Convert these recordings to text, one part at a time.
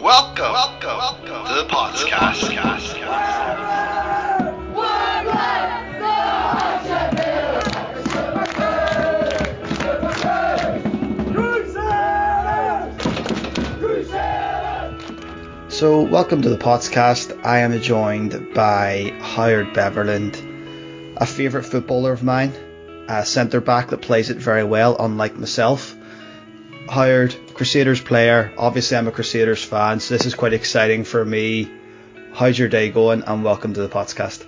Welcome, welcome, welcome to the podcast. So, welcome to the podcast. I am joined by Howard Beverland, a favourite footballer of mine, a centre back that plays it very well, unlike myself. Howard, Crusaders player. Obviously, I'm a Crusaders fan, so this is quite exciting for me. How's your day going? And welcome to the podcast.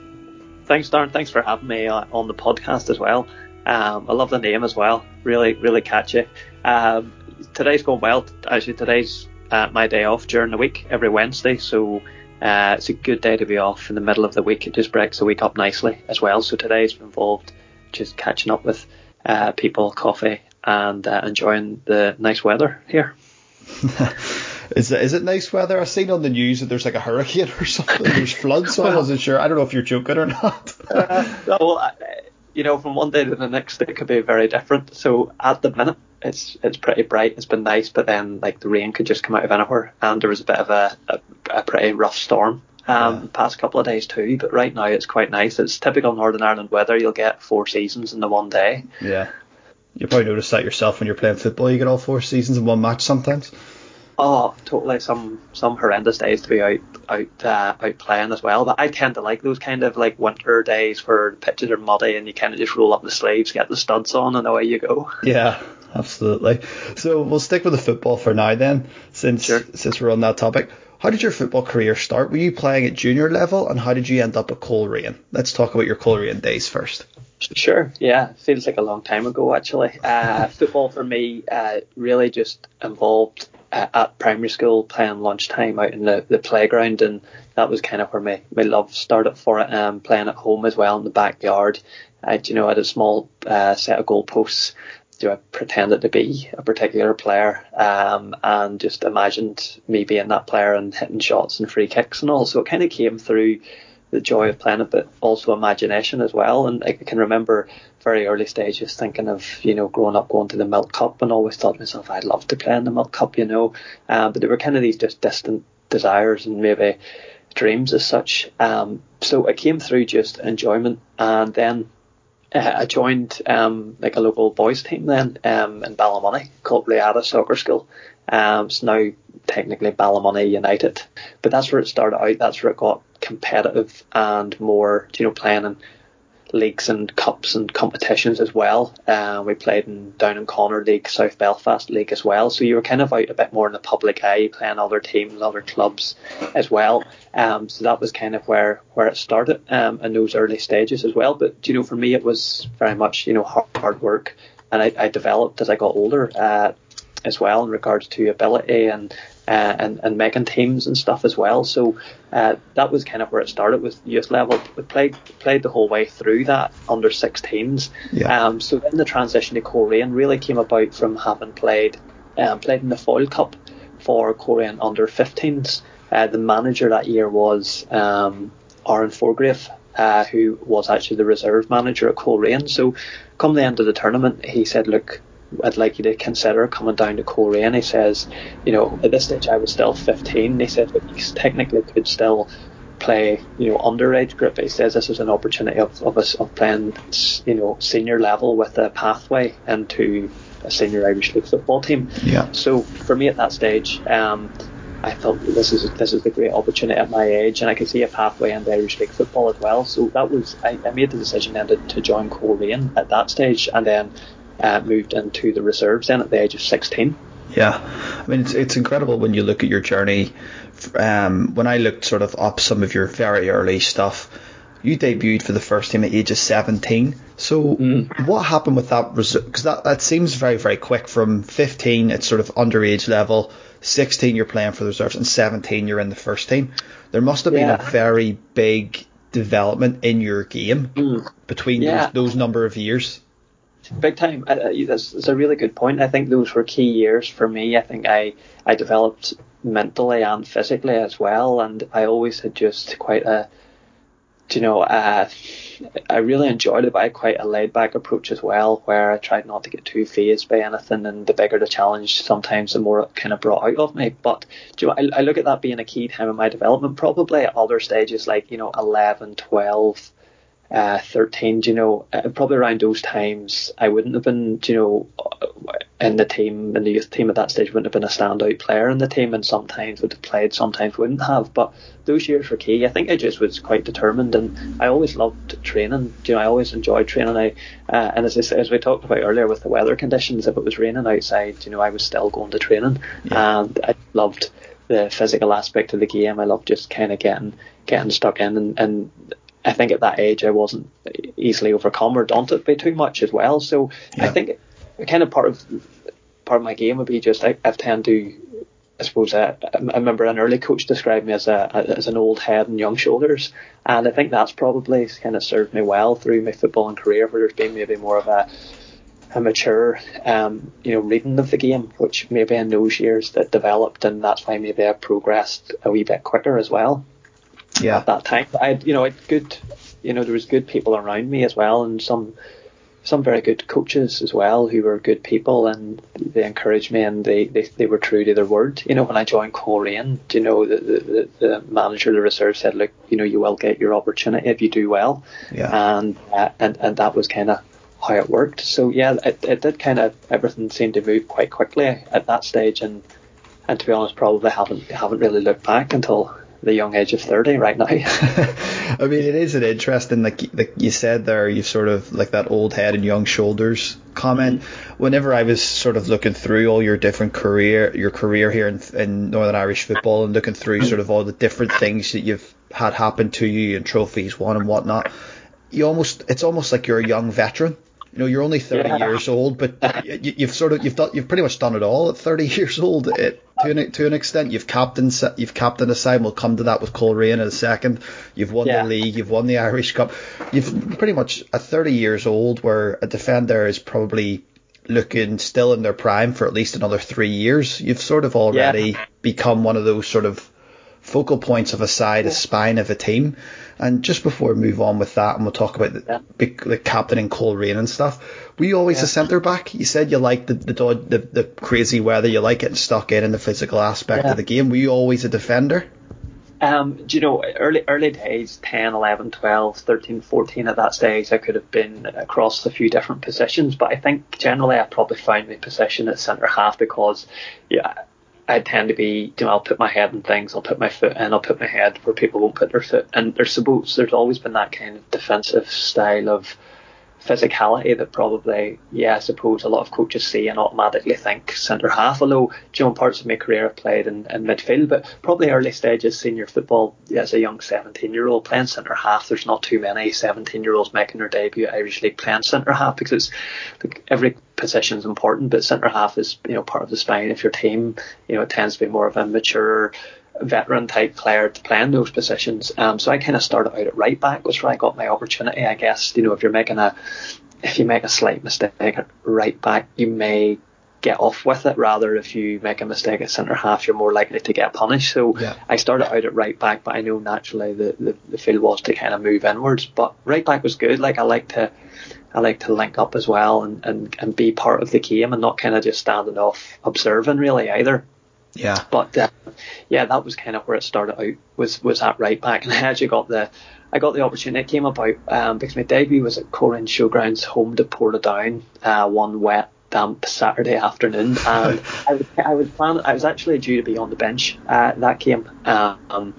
Thanks, Darren. Thanks for having me uh, on the podcast as well. Um, I love the name as well. Really, really catchy. Um, today's going well. Actually, today's uh, my day off during the week every Wednesday, so uh, it's a good day to be off in the middle of the week. It just breaks the week up nicely as well. So today's involved just catching up with uh, people, coffee, and uh, enjoying the nice weather here. is it is it nice weather? I've seen on the news that there's like a hurricane or something. There's floods, so I wasn't sure. I don't know if you're joking or not. uh, well, you know, from one day to the next, it could be very different. So at the minute, it's it's pretty bright. It's been nice, but then like the rain could just come out of anywhere, and there was a bit of a a, a pretty rough storm um, yeah. past couple of days too. But right now it's quite nice. It's typical Northern Ireland weather. You'll get four seasons in the one day. Yeah, you probably notice that yourself when you're playing football. You get all four seasons in one match sometimes. Oh, totally. Some some horrendous days to be out out uh, out playing as well. But I tend to like those kind of like winter days where the pitches are muddy and you kind of just roll up the sleeves, get the studs on, and away you go. Yeah, absolutely. So we'll stick with the football for now then, since sure. since we're on that topic. How did your football career start? Were you playing at junior level, and how did you end up at Coleraine? Let's talk about your Coleraine days first. Sure, yeah, feels like a long time ago actually. Uh, football for me uh, really just involved uh, at primary school playing lunchtime out in the, the playground, and that was kind of where my, my love started for it. Um, playing at home as well in the backyard. I, you know, I had a small uh, set of goalposts do I pretended to be a particular player um, and just imagined me being that player and hitting shots and free kicks and all. So it kind of came through the joy of playing it, but also imagination as well. And I can remember very early stages thinking of, you know, growing up going to the Milk Cup and always thought to myself, I'd love to play in the Milk Cup, you know. Um, but there were kind of these just distant desires and maybe dreams as such. Um, so it came through just enjoyment and then uh, I joined um, like a local boys team then um, in Ballymoney called Riada Soccer School. Um, it's now technically Ballymoney United, but that's where it started out. That's where it got competitive and more, you know, playing in leagues and cups and competitions as well. Uh, we played in Down and Connor League, South Belfast League as well. So you were kind of out a bit more in the public eye, playing other teams, other clubs as well. Um, so that was kind of where where it started um, in those early stages as well. But you know, for me, it was very much you know hard, hard work, and I, I developed as I got older. Uh, as well in regards to ability and uh, and, and making teams and stuff as well. So uh, that was kind of where it started with youth level. We played played the whole way through that under 16s. Yeah. Um, so then the transition to Coleraine really came about from having played um, played in the Foyle Cup for Coleraine under 15s. Uh, the manager that year was um, Aaron Forgrave, uh, who was actually the reserve manager at Coleraine. So come the end of the tournament, he said, "Look, I'd like you to consider coming down to Coleraine. He says, you know, at this stage I was still 15. He said, but you technically could still play, you know, underage group. He says this is an opportunity of, of us of playing, you know, senior level with a pathway into a senior Irish League football team. Yeah. So for me at that stage, um, I thought this is this is a great opportunity at my age, and I could see a pathway into Irish League football as well. So that was I, I made the decision then to, to join Coleraine at that stage, and then uh, moved into the reserves then at the age of 16. Yeah, I mean it's it's incredible when you look at your journey. Um, when I looked sort of up some of your very early stuff, you debuted for the first team at age of 17. So mm. what happened with that? Because that that seems very very quick. From 15, at sort of underage level. 16, you're playing for the reserves, and 17, you're in the first team. There must have yeah. been a very big development in your game mm. between yeah. those, those number of years big time. Uh, that's, that's a really good point. I think those were key years for me. I think I I developed mentally and physically as well, and I always had just quite a you know, uh, I really enjoyed it, but I quite a laid back approach as well, where I tried not to get too phased by anything, and the bigger the challenge, sometimes the more it kind of brought out of me. But you know, I, I look at that being a key time in my development, probably at other stages like you know 11, 12, uh, 13, you know, uh, probably around those times, I wouldn't have been, you know, in the team, in the youth team at that stage, wouldn't have been a standout player in the team, and sometimes would have played, sometimes wouldn't have. But those years were key. I think I just was quite determined, and I always loved training. You know, I always enjoyed training. I, uh, and as I, as we talked about earlier with the weather conditions, if it was raining outside, you know, I was still going to training, yeah. and I loved the physical aspect of the game. I loved just kind of getting getting stuck in and, and I think at that age I wasn't easily overcome or daunted by too much as well. So yeah. I think kind of part of part of my game would be just I, I tend to I suppose uh, I remember an early coach described me as a as an old head and young shoulders, and I think that's probably kind of served me well through my footballing career, where there's been maybe more of a a mature, um, you know, reading of the game, which maybe in those years that developed, and that's why maybe I progressed a wee bit quicker as well yeah. at that time. I had, you know, I had good, you know, there was good people around me as well, and some some very good coaches as well who were good people and they encouraged me and they, they, they were true to their word. You know, when I joined Coleraine, you know, the, the, the manager of the reserve said, look, you know, you will get your opportunity if you do well. Yeah. And, uh, and, and that was kind of how it worked. So yeah, it, it did kind of, everything seemed to move quite quickly at that stage and, and to be honest, probably haven't, haven't really looked back until the young age of 30 right now. I mean, it is an interesting, like, like you said there, you sort of like that old head and young shoulders comment. Mm-hmm. Whenever I was sort of looking through all your different career, your career here in, in Northern Irish football and looking through sort of all the different things that you've had happen to you and trophies won and whatnot, you almost, it's almost like you're a young veteran. You know, you're only 30 yeah. years old, but you, have sort of you've done you've pretty much done it all at 30 years old. It, to an, to an extent, you've captained you've captained a side. We'll come to that with Coleraine in a second. You've won yeah. the league. You've won the Irish Cup. You've pretty much at 30 years old, where a defender is probably looking still in their prime for at least another three years. You've sort of already yeah. become one of those sort of focal points of a side, a spine of a team. And just before we move on with that, and we'll talk about the, yeah. the captain and Coleraine and stuff. Were you always yeah. a centre back? You said you liked the the, the the crazy weather, you like getting stuck in and the physical aspect yeah. of the game. Were you always a defender? Um, do you know, early early days, 10, 11, 12, 13, 14, at that stage, I could have been across a few different positions, but I think generally I probably found my position at centre half because, yeah, I tend to be, you know, I'll put my head in things, I'll put my foot in, I'll put my head where people won't put their foot. And there's supposed, there's always been that kind of defensive style of physicality that probably, yeah, I suppose a lot of coaches see and automatically think centre half. Although, know, parts of my career I've played in, in midfield, but probably early stages senior football as a young 17 year old playing centre half. There's not too many 17 year olds making their debut at Irish League playing centre half because every position is important, but centre half is you know part of the spine of your team. You know, it tends to be more of a mature veteran type player to play in those positions. Um, so I kind of started out at right back, was where I got my opportunity. I guess you know if you're making a if you make a slight mistake at right back, you may get off with it. Rather, if you make a mistake at centre half, you're more likely to get punished. So yeah. I started out at right back, but I know naturally the, the, the field was to kind of move inwards. But right back was good. Like I like to I like to link up as well and, and, and be part of the game and not kind of just standing off observing really either. Yeah. But uh, yeah, that was kind of where it started out. Was was at right back, and I actually got the I got the opportunity. It came about um, because my debut was at Coleraine Showgrounds, home to Portadown, uh, one wet damp Saturday afternoon, and I was I was planning. I was actually due to be on the bench uh, that game. Um,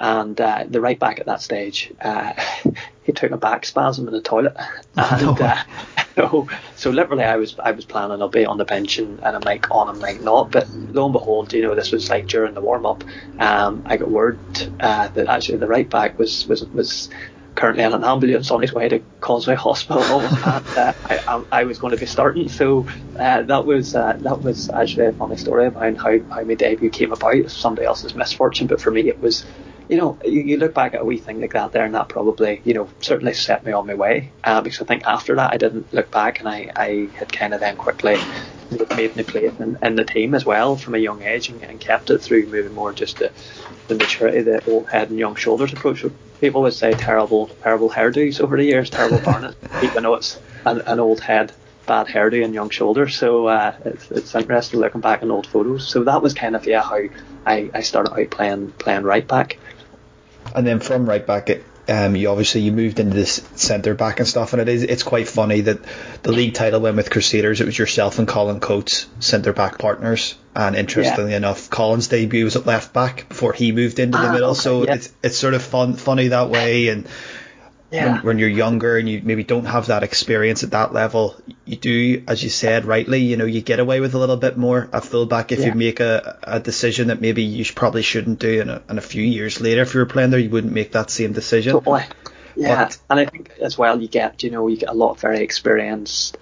and uh, the right back at that stage, uh, he took a back spasm in the toilet, and no. uh, so, so literally I was I was planning I'll be on the bench and, and I might on and might not, but lo and behold, you know this was like during the warm up, um, I got word uh, that actually the right back was was was currently in an ambulance on his way to Causeway Hospital, and uh, I, I, was going to be starting. So uh, that was uh, that was actually a funny story about how, how my debut came about. It was Somebody else's misfortune, but for me it was you know, you, you, look back at a wee thing like that there, and that probably, you know, certainly set me on my way. Uh, because I think after that, I didn't look back, and I, I had kind of then quickly made my place in, in the team as well from a young age, and, and kept it through moving more just the, the maturity, the old head and young shoulders approach. people would say terrible, terrible hairdos over the years, terrible barnet, even though it's an, an old head, bad hairdo and young shoulders. So uh, it's, it's interesting looking back on old photos. So that was kind of yeah how I, I started out playing playing right back. And then from right back, it, um, you obviously you moved into this centre back and stuff, and it is it's quite funny that the league title went with Crusaders. It was yourself and Colin Coates, centre back partners, and interestingly yeah. enough, Colin's debut was at left back before he moved into the ah, middle. Okay, so yeah. it's it's sort of fun, funny that way, and yeah. when, when, you're younger and you maybe don't have that experience at that level, you do, as you said rightly, you know, you get away with a little bit more at fullback if yeah. you make a, a decision that maybe you probably shouldn't do, and a, and a few years later, if you were playing there, you wouldn't make that same decision. Totally. Yeah, but, and I think as well, you get, you know, you get a lot of very experienced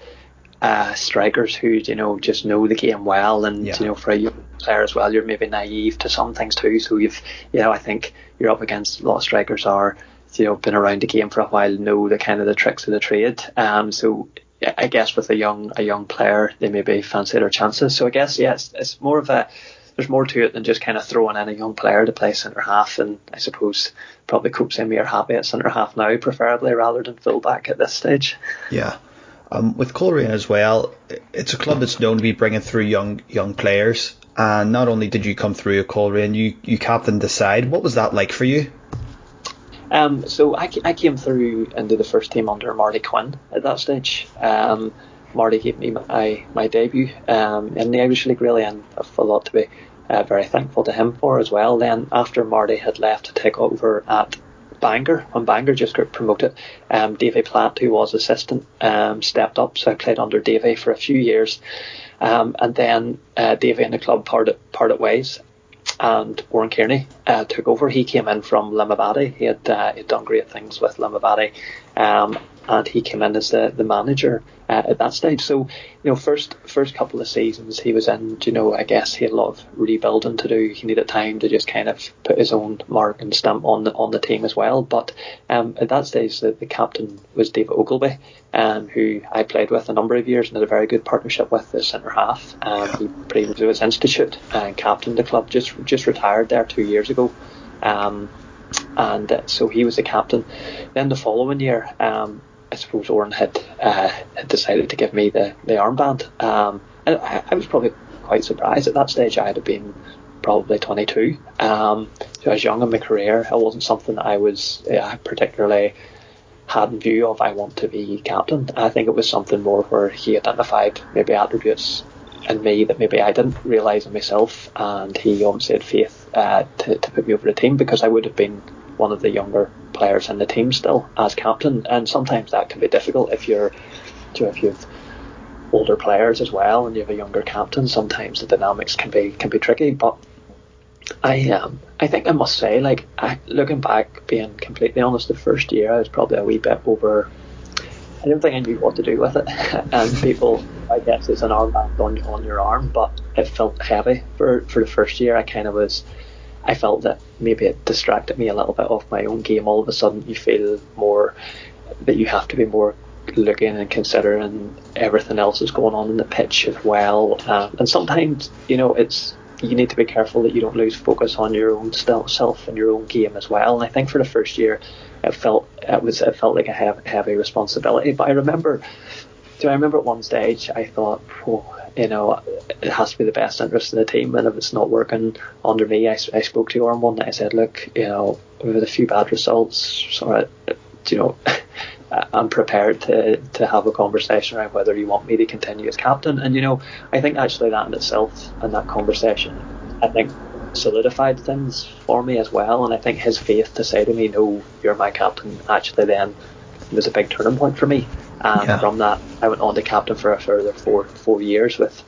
uh, strikers who, you know, just know the game well, and yeah. you know, for a young player as well, you're maybe naive to some things too. So you've, you know, I think you're up against a lot of strikers are you know been around the game for a while know the kind of the tricks of the trade. Um, so I guess with a young a young player, they maybe fancy their chances. So I guess yes, it's, it's more of a there's more to it than just kind of throwing in a young player to play centre half. And I suppose probably Coop me are happy at centre half now, preferably rather than full back at this stage. Yeah. Um, with Coleraine as well, it's a club that's known to be bringing through young young players. And not only did you come through at Coleraine, you you captained the side. What was that like for you? Um, so I, I came through into the first team under Marty Quinn at that stage. Um, Marty gave me my, my debut um, in the Irish League, really, and I've a lot to be uh, very thankful to him for as well. Then, after Marty had left to take over at Bangor, when Bangor just got promoted, um, Davy Platt, who was assistant, um, stepped up. So I played under Davy for a few years. Um, and then uh, and the club parted, parted ways and Oran Kearney uh, took over. He came in from Limavady. He had, uh, he'd done great things with Limavady, um, and he came in as the, the manager uh, at that stage. So, you know, first first couple of seasons he was in, you know, I guess he had a lot of rebuilding to do. He needed time to just kind of put his own mark and stamp on the on the team as well. But um, at that stage, the, the captain was David Ogilby, um, who I played with a number of years and had a very good partnership with the centre half. Um, he previously was Institute and captained the club. Just just retired there two years ago. Um, and uh, so he was the captain. Then the following year, um, I suppose Oran had, uh, had decided to give me the, the armband. Um, and I, I, was probably quite surprised at that stage. I had been probably 22. Um, so I was young in my career. It wasn't something that I was uh, particularly had in view of I want to be captain. I think it was something more where he identified maybe attributes in me that maybe I didn't realise in myself, and he obviously had faith uh, to, to put me over the team because I would have been one of the younger players in the team still as captain, and sometimes that can be difficult if you're, you know, if you've older players as well and you have a younger captain. Sometimes the dynamics can be can be tricky, but I um I think I must say, like I, looking back, being completely honest, the first year I was probably a wee bit over. I didn't think I knew what to do with it, and people, I guess, it's an armband on on your arm, but it felt heavy for for the first year. I kind of was I felt that maybe it distracted me a little bit off my own game. All of a sudden, you feel more that you have to be more looking and considering everything else that's going on in the pitch as well. Um, and sometimes, you know, it's you need to be careful that you don't lose focus on your own self and your own game as well. And I think for the first year, it felt it was it felt like a heavy responsibility. But I remember, do I remember at one stage I thought, oh, you know, it has to be the best interest of the team. And if it's not working under me, I, I spoke to Oran one night. I said, look, you know, with a few bad results, sort of, you know, I'm prepared to, to have a conversation around whether you want me to continue as captain. And, you know, I think actually that in itself and that conversation, I think solidified things for me as well. And I think his faith to say to me, no, you're my captain, actually then was a big turning point for me. And yeah. from that, I went on to captain for a further four four years with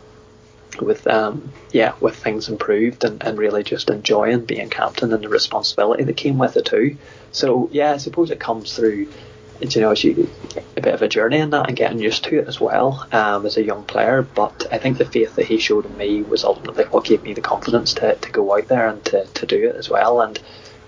with um yeah with things improved and, and really just enjoying being captain and the responsibility that came with it too. So yeah, I suppose it comes through. You know, you, a bit of a journey in that and getting used to it as well um, as a young player. But I think the faith that he showed in me was ultimately what gave me the confidence to, to go out there and to, to do it as well. And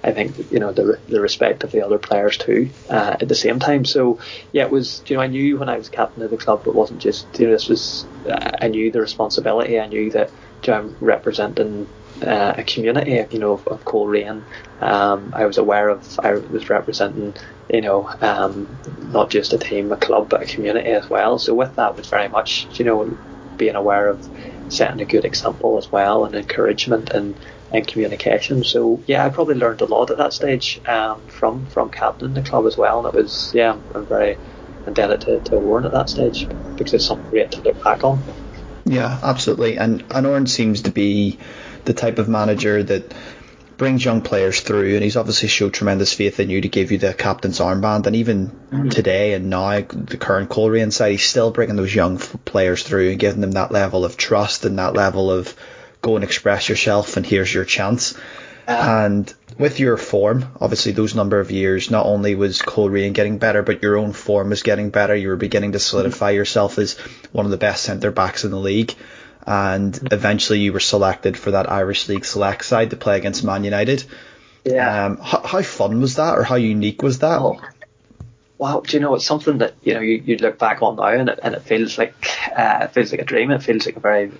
I think you know the the respect of the other players too uh, at the same time. So yeah, it was you know I knew when I was captain of the club it wasn't just you know this was uh, I knew the responsibility. I knew that you know, I'm representing uh, a community, you know, of, of Coleraine. Um, I was aware of, I was representing, you know, um, not just a team, a club, but a community as well. So with that was very much, you know, being aware of setting a good example as well and encouragement and, and communication. So yeah, I probably learned a lot at that stage um, from from captaining the club as well, and it was yeah, I'm very indebted to, to Oran at that stage because it's something great to look back on. Yeah, absolutely. And, and Oran seems to be the type of manager that brings young players through, and he's obviously showed tremendous faith in you to give you the captain's armband. And even mm-hmm. today and now, the current Coleraine side, he's still bringing those young players through and giving them that level of trust and that level of go and express yourself, and here's your chance. Uh, and with your form, obviously those number of years, not only was Coleraine getting better, but your own form was getting better. You were beginning to solidify yourself as one of the best centre backs in the league. And eventually you were selected for that Irish League select side to play against Man United. Yeah. Um, how, how, fun was that, or how unique was that? Oh, wow, do you know it's something that you know you, you look back on now and it, and it feels like uh, it feels like a dream. It feels like a very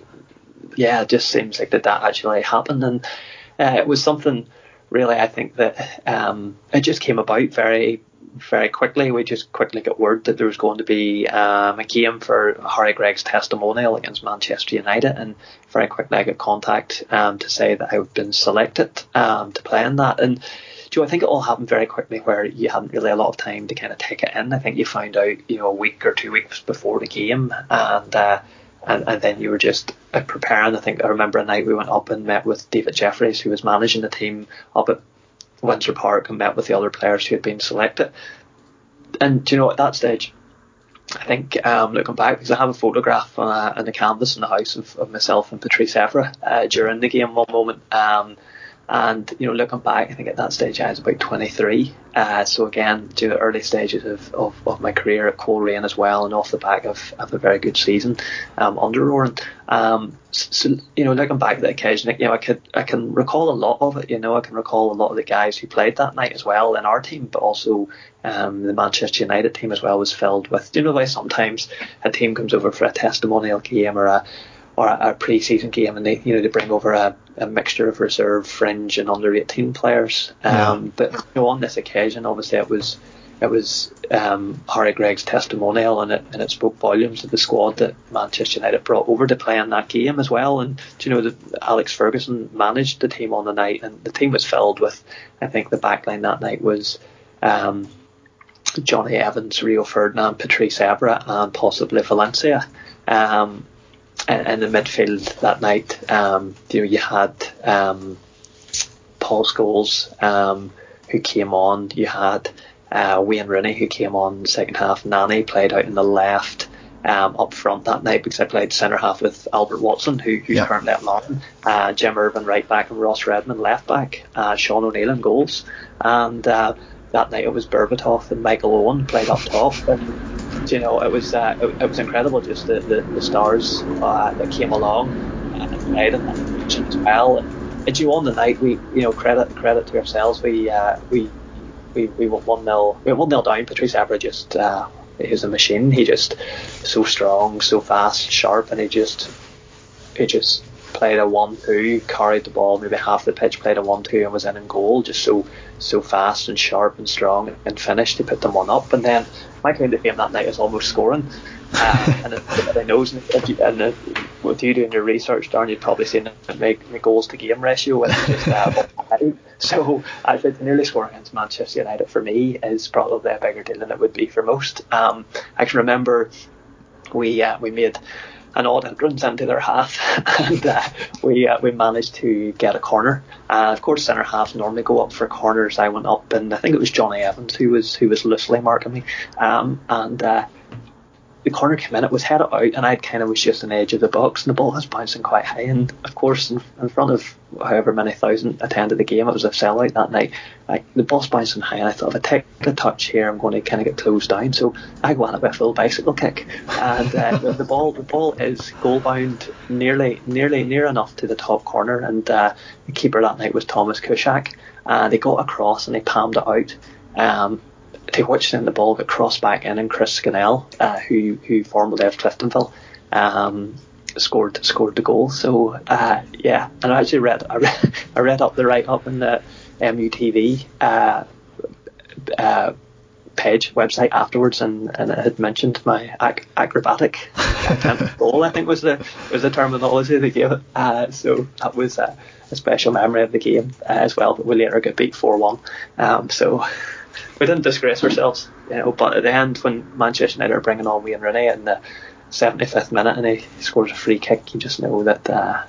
yeah, it just seems like that that actually happened and uh, it was something really I think that um, it just came about very very quickly. We just quickly got word that there was going to be um, a game for Harry Gregg's testimonial against Manchester United, and very quickly I got contact um, to say that I've been selected um, to play in that. And Joe, I think it all happened very quickly, where you hadn't really a lot of time to kind of take it in. I think you found out, you know, a week or two weeks before the game, and uh, and, and then you were just preparing. I think I remember a night we went up and met with David Jeffries, who was managing the team up at Windsor Park, and met with the other players who had been selected. And you know, at that stage, I think um, looking back, because I have a photograph uh, on the canvas in the house of, of myself and Patrice Evra uh, during the game one moment. Um, and you know, looking back, I think at that stage I was about 23. Uh, so again, to the early stages of, of, of, my career at Coleraine as well, and off the back of, of a very good season um, under Oran. Um, so you know, looking back at the occasion, you know, I could I can recall a lot of it. You know, I can recall a lot of the guys who played that night as well in our team, but also um, the Manchester United team as well was filled with. You know, why sometimes a team comes over for a testimonial game or a or a, a pre-season game, and they you know they bring over a, a mixture of reserve, fringe, and under eighteen players. Um, yeah. But you know, on this occasion, obviously it was it was um, Harry Gregg's testimonial, and it and it spoke volumes of the squad that Manchester United brought over to play in that game as well. And you know, that Alex Ferguson managed the team on the night, and the team was filled with. I think the backline that night was. Um, Jonny Evans, Rio Ferdinand, Patrice Evra, and possibly Valencia. Um, in the midfield that night, um, you know, you had um, Paul Scholes um, who came on. You had uh, Wayne Rooney who came on second half. Nani played out in the left. Um, up front that night because I played centre half with Albert Watson, who, who's yeah. currently at Martin, uh, Jim Ervin right back, and Ross Redman left back, uh, Sean O'Neill in goals, and uh, that night it was Berbatov and Michael Owen played up top, and you know, it was uh, it, it, was incredible just the, the, the stars uh, that came along and played in that as well. And you on the night, we you know credit credit to ourselves. We uh, we we we went one 0 we one 0 down. Patrice Evra just uh, he's a machine. He just so strong, so fast, sharp, and he just he just played a one-two, carried the ball maybe half the pitch, played a one-two, and was in in goal. Just so so fast and sharp and strong, and finished to put them one up. And then my claim to fame that night was almost scoring. Uh, and everybody knows, and, and with you doing your research, Darren, you've probably seen my, my goals to game ratio with just uh, so I think nearly scoring against Manchester United for me is probably a bigger deal than it would be for most. Um, I can remember we uh, we made an odd entrance into their half, and uh, we uh, we managed to get a corner. Uh, of course, centre halves normally go up for corners. I went up, and I think it was Johnny Evans who was who was loosely marking me, um, and uh, the corner came in, it was headed out, and I kind of was just on the edge of the box, and the ball was bouncing quite high. And of course, in, in front of however many thousand attended the game, it was a sellout that night. Like the ball's bouncing high, and I thought if I take a touch here, I'm going to kind of get closed down. So I go on it with a full bicycle kick, and uh, the, the, ball the ball is goal bound nearly nearly near enough to the top corner, and uh, the keeper that night was Tomasz Kuszczak, Uh, they got across and they palmed it out. Um, to which then the ball got crossed back in, and Chris Scannell, uh, who who formerly of Cliftonville, um, scored scored the goal. So uh, yeah, and I actually read I read, I read up the write up in the MUTV uh, uh, page website afterwards, and, and it had mentioned my ac- acrobatic goal. I think was the was the terminology they gave it. Uh, so that was a, a, special memory of the game uh, as well. But we later got beat four one. Um, so we didn't disgrace ourselves, you know. But at the end, when Manchester United are bringing on Wayne Rooney in the 75th minute and he scores a free kick, you just know that. Uh,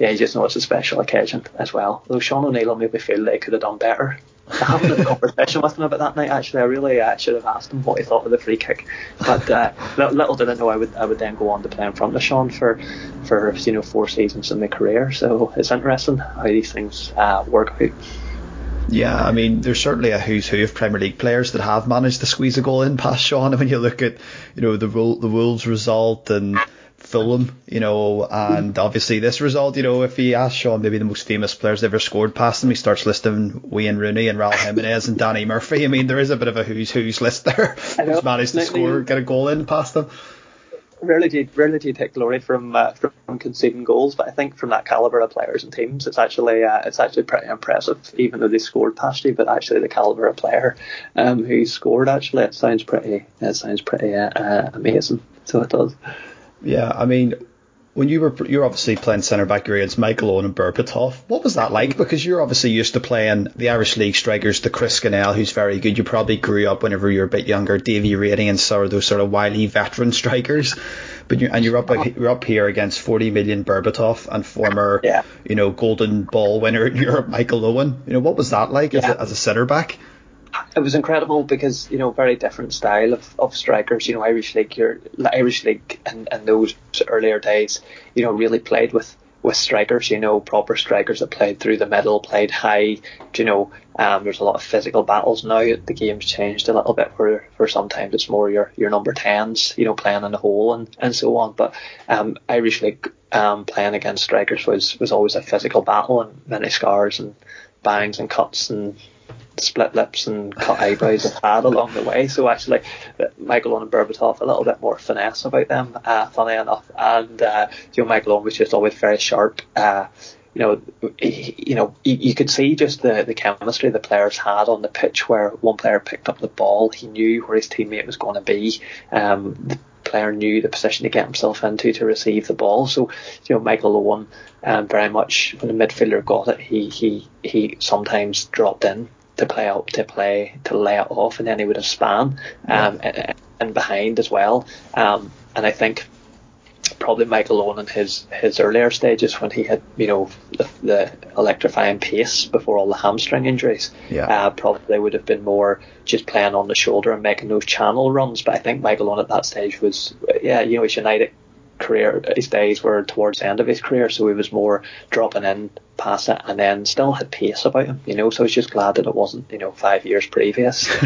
yeah, you just know it's a special occasion as well. Though Sean O'Neill made me feel that he could have done better I haven't had a conversation with him about that night. Actually, I really uh, should have asked him what he thought of the free kick. But uh, little did I know I would I would then go on to play in front of Sean for for you know four seasons in my career. So it's interesting how these things uh, work out. Yeah, I mean, there's certainly a who's who of Premier League players that have managed to squeeze a goal in past Sean. And when you look at, you know, the the Wolves result and Fulham, you know, and obviously this result, you know, if he asks Sean maybe the most famous players ever scored past him, he starts listing Wayne Rooney and Raul Jimenez and Danny Murphy. I mean, there is a bit of a who's who's list there. Who's managed to score, get a goal in past them. Rarely do, rarely do you take glory from uh, from conceding goals, but I think from that caliber of players and teams, it's actually uh, it's actually pretty impressive. Even though they scored past you, but actually the caliber of player um, who scored actually it sounds pretty it sounds pretty uh, uh amazing. So it does. Yeah, I mean, when you were you're obviously playing centre back against Michael Owen and Berbatov, what was that like? Because you're obviously used to playing the Irish League strikers, the Chris Scannell, who's very good. You probably grew up whenever you were a bit younger, Davy Rainey and sort of those sort of wily veteran strikers. But you and you're up you're up here against 40 million Berbatov and former yeah. you know Golden Ball winner in Europe, Michael Owen. You know what was that like yeah. as a, as a centre back? It was incredible because you know very different style of, of strikers. You know Irish League, your Irish League, and, and those earlier days, you know, really played with with strikers. You know, proper strikers that played through the middle, played high. You know, um, there's a lot of physical battles now. The game's changed a little bit where, where sometimes it's more your your number tens, you know, playing in the hole and, and so on. But um, Irish League um, playing against strikers was was always a physical battle and many scars and bangs and cuts and split lips and cut eyebrows have had along the way. So actually, Michael Owen and Berbatov a little bit more finesse about them, uh, funny enough. And uh, you know, Michael Owen was just always very sharp. Uh, you know, he, you know, you, you, could see just the, the chemistry the players had on the pitch. Where one player picked up the ball, he knew where his teammate was going to be. Um, the player knew the position to get himself into to receive the ball. So, you know, Michael Owen um, very much when the midfielder got it, he he he sometimes dropped in to play out to play to lay it off, and then he would have span um, and, and, behind as well. Um, and I think probably Michael Owen in his his earlier stages when he had you know the, the electrifying pace before all the hamstring injuries, yeah. uh, probably would have been more just playing on the shoulder and making those channel runs. But I think Michael Owen at that stage was yeah you know his United career, his days were towards the end of his career, so he was more dropping in past it and then still had pace about him, you know. So I was just glad that it wasn't, you know, five years previous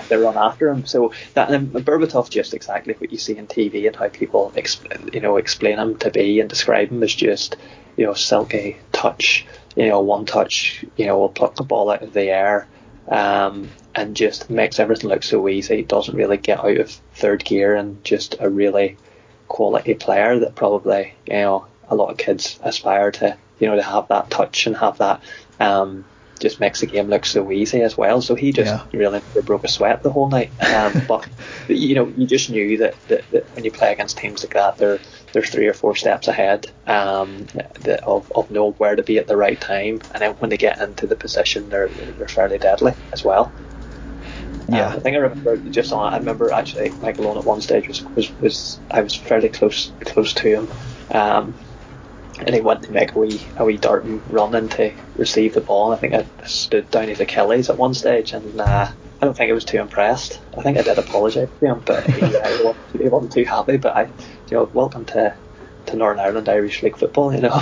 they run after him. So that and Berbatov just exactly what you see in TV and how people, exp- you know, explain him to be and describe him as just, you know, silky touch, you know, one touch, you know, will pluck the ball out of the air. Um, and just makes everything look so easy. Doesn't really get out of third gear and just a really quality player that probably you know a lot of kids aspire to you know to have that touch and have that um, just makes the game look so easy as well. So he just yeah. really broke a sweat the whole night. Um, but you know, you just knew that, that, that, when you play against teams like that, they're they're three or four steps ahead um, of of knowing where to be at the right time, and then when they get into the position, they're they're fairly deadly as well. Yeah, um, I think I remember just on. I remember actually Michael Owen at one stage was, was, was I was fairly close close to him, um, and he went to make a wee a wee dart and run in to receive the ball. I think I stood down his Achilles at one stage, and uh, I don't think I was too impressed. I think I did apologise to him, but he, uh, he, wasn't, he wasn't too happy. But I, you know, welcome to to Northern Ireland Irish League football, you know.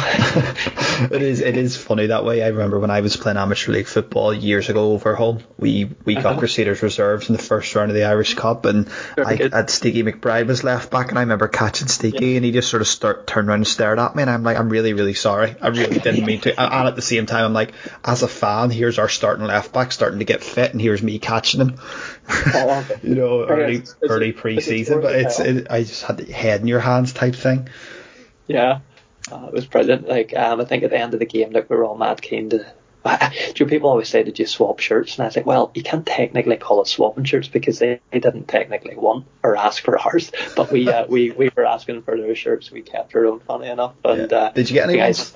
it is it is funny that way. I remember when I was playing amateur league football years ago over home, we we got uh-huh. Crusaders reserves in the first round of the Irish Cup, and I had Steaky McBride was left back, and I remember catching Steaky, yeah. and he just sort of start turned around and stared at me, and I'm like, I'm really really sorry, I really didn't mean to. And at the same time, I'm like, as a fan, here's our starting left back starting to get fit, and here's me catching him. Oh, you know, early early pre-season, but it's it, I just had the head in your hands type thing. Yeah, uh, it was brilliant. Like um, I think at the end of the game, like we were all mad keen to. Do people always say, "Did you swap shirts?" And I was like, "Well, you can't technically call it swapping shirts because they, they didn't technically want or ask for ours, but we uh, we we were asking for their shirts. We kept our own, funny enough. And yeah. uh, did you get any guys?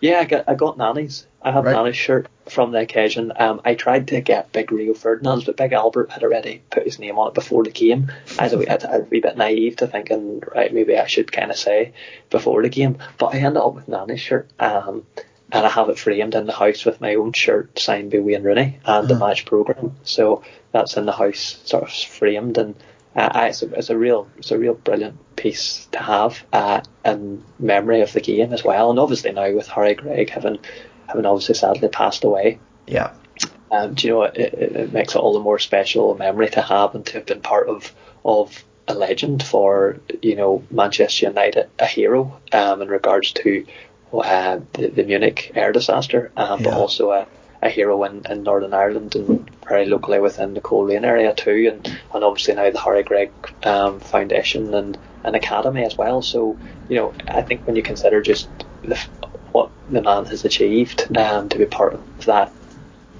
Yeah, I got I got Nani's. I have right. Nani's shirt from the occasion. Um, I tried to get Big Rio Ferdinand's, but Big Albert had already put his name on it before the game. I was a wee, a wee bit naive to thinking, right, maybe I should kind of say before the game. But I ended up with Nani's shirt. Um, and I have it framed in the house with my own shirt signed by Wayne Rooney and the uh-huh. match program. So that's in the house, sort of framed, and uh, it's, a, it's a real it's a real brilliant piece to have uh, in memory of the game as well. And obviously now with Harry Gregg having having obviously sadly passed away, yeah, um, do you know it, it, it makes it all the more special a memory to have and to have been part of of a legend for you know Manchester United, a hero um, in regards to uh, the, the, Munich air disaster, um, yeah. but also a, a hero in, in Northern Ireland and very locally within the Coleraine area too, and, and obviously now the Harry Gregg um, Foundation and an academy as well. So you know, I think when you consider just the, what the man has achieved um, to be part of that,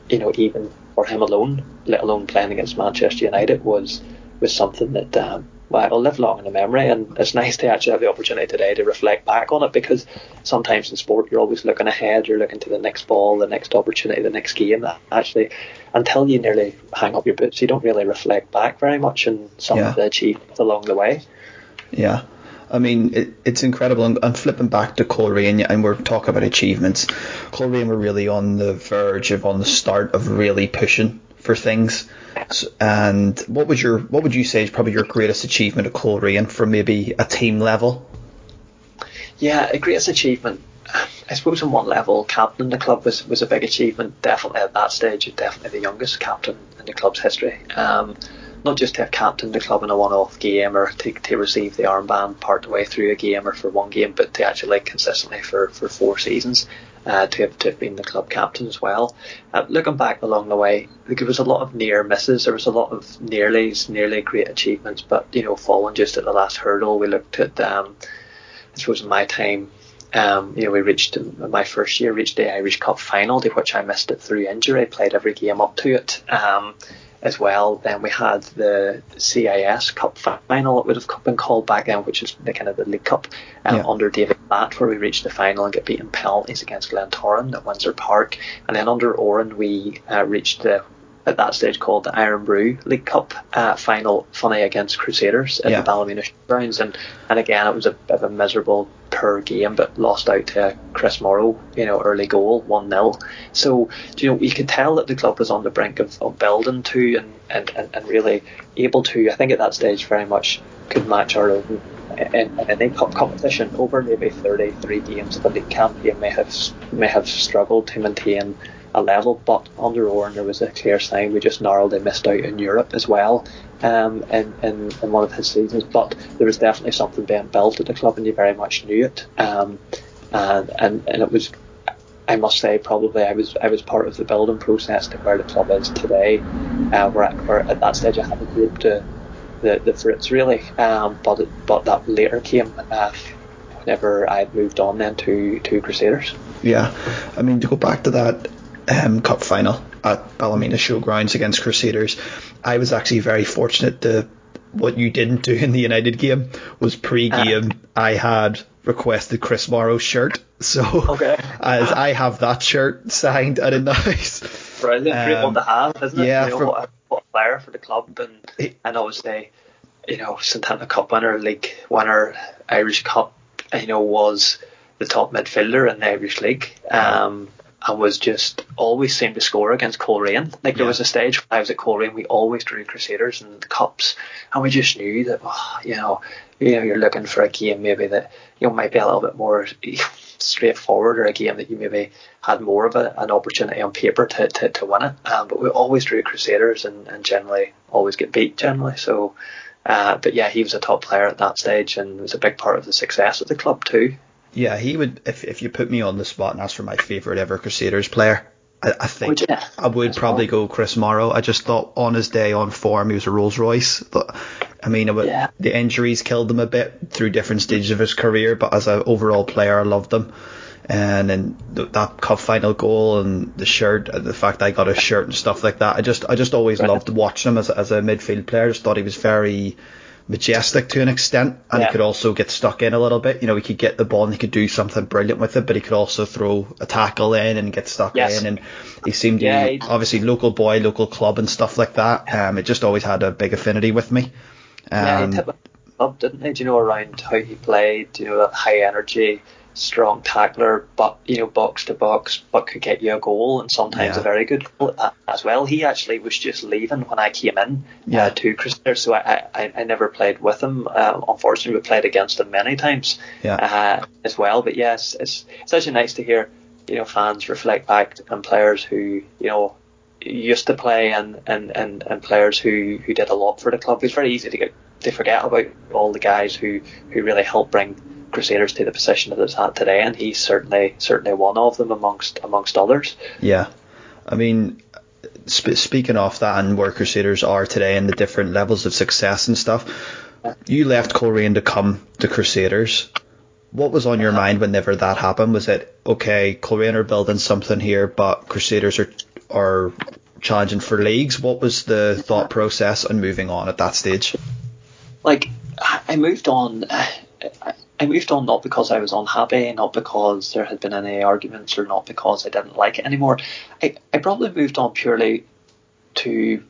you know, even for him alone, let alone playing against Manchester United, was was something that um, well, it'll live long in the memory. And it's nice to actually have the opportunity today to reflect back on it because sometimes in sport you're always looking ahead, you're looking to the next ball, the next opportunity, the next game. That actually, until you nearly hang up your boots, you don't really reflect back very much on some yeah. of the achievements along the way. Yeah. I mean, it, it's incredible. I'm, I'm, flipping back to Coleraine, and we're talking about achievements. Coleraine were really on the verge of, on the start of really pushing for things. And what would your what would you say is probably your greatest achievement at Coleraine from maybe a team level? Yeah, a greatest achievement. I suppose on one level, captain the club was, was a big achievement. Definitely at that stage, definitely the youngest captain in the club's history. Um, not just to have captained the club in a one-off game or to, to receive the armband part the way through a game or for one game, but to actually consistently for, for four seasons uh, to, have, to have been the club captain as well. Uh, looking back along the way, there was a lot of near misses. There was a lot of nearlies, nearly great achievements, but you know, falling just at the last hurdle. We looked at, um, I suppose, in my time. Um, you know, we reached my first year, reached the Irish Cup final, to which I missed it through injury. Played every game up to it. Um, as well. Then we had the CIS Cup final. It would have been called back then, which is the kind of the League Cup um, yeah. under David Platt, where we reached the final and get beaten penalties against Glentoran at Windsor Park. And then under Oran, we uh, reached the at that stage called the Irn-Bru League Cup uh, final, funny against Crusaders at yeah. the Ballymena Grounds, and and again it was a bit of a miserable per game, but lost out to Chris Morrow, you know, early goal, one 0 So you know you could tell that the club was on the brink of, of building too, and, and, and, and really able to. I think at that stage very much could match our own in, in any cup competition over maybe 33 games. Of the league campaign may have may have struggled to maintain a level, but under Oran there was a clear sign. We just narrowly missed out in Europe as well um, in, in, in one of his seasons. But there was definitely something being built at the club, and you very much knew it. Um, and, and and it was, I must say, probably I was I was part of the building process to where the club is today. Uh, where, where at that stage I had a group to the the fruits really, um, but it, but that later came. Uh, whenever I moved on then to, to Crusaders. Yeah, I mean to go back to that um, cup final at Ballymena Showgrounds against Crusaders. I was actually very fortunate to what you didn't do in the United game was pre-game. Uh, I had requested Chris Morrow's shirt, so okay. as I have that shirt signed at a nice. Brilliant, um, great one to have, isn't it? Yeah, you know, from, what, what, a, player for the club, and it, and obviously, you know, Setanta Cup winner, league winner, Irish Cup, you know, was the top midfielder in the Irish League. Um, and was just always seemed to score against Coleraine. Like there was a stage when I was at Coleraine, we always drew Crusaders and the cups, and we just knew that oh, you know, you know, you're looking for a game maybe that you know might be a little bit more straightforward, or a game that you maybe had more of a, an opportunity on paper to, to, to win it. Um, but we always drew Crusaders and, and generally always get beat generally. So. Uh, but yeah, he was a top player at that stage and was a big part of the success of the club too. Yeah, he would. If if you put me on the spot and ask for my favorite ever Crusaders player, I, I think I would probably go Chris Morrow. I just thought on his day on form he was a Rolls Royce. But, I mean, yeah. the injuries killed him a bit through different stages of his career, but as an overall player, I loved him. And then that cup final goal and the shirt, uh, the fact I got a shirt and stuff like that. I just, I just always right. loved watching him as, as a midfield player. I just thought he was very majestic to an extent, and yeah. he could also get stuck in a little bit. You know, he could get the ball and he could do something brilliant with it, but he could also throw a tackle in and get stuck yes. in. And he seemed yeah, to be, obviously local boy, local club and stuff like that. Um, it just always had a big affinity with me. Um, yeah, he club, didn't he? Do you know around how he played? you know that high energy? Strong tackler, but you know, box to box, but could get you a goal and sometimes yeah. a very good goal as well. He actually was just leaving when I came in uh, yeah. uh, to Crusaders, so I, I, I never played with him. Uh, unfortunately, we played against him many times yeah. uh, as well. But yes, it's, it's actually nice to hear you know fans reflect back on players who you know used to play and, and, and, and players who, who did a lot for the club. It's very easy to get to forget about all the guys who, who really helped bring Crusaders to the position that it's at today, and he's certainly certainly one of them amongst amongst others. Yeah, I mean, sp- speaking of that and where Crusaders are today and the different levels of success and stuff, you left Coleraine to come to Crusaders. What was on your uh-huh. mind whenever that happened? Was it okay? Coleraine are building something here, but Crusaders are are challenging for leagues. What was the thought process on moving on at that stage? Like, I moved on. I moved on not because I was unhappy, not because there had been any arguments, or not because I didn't like it anymore. I, I probably moved on purely to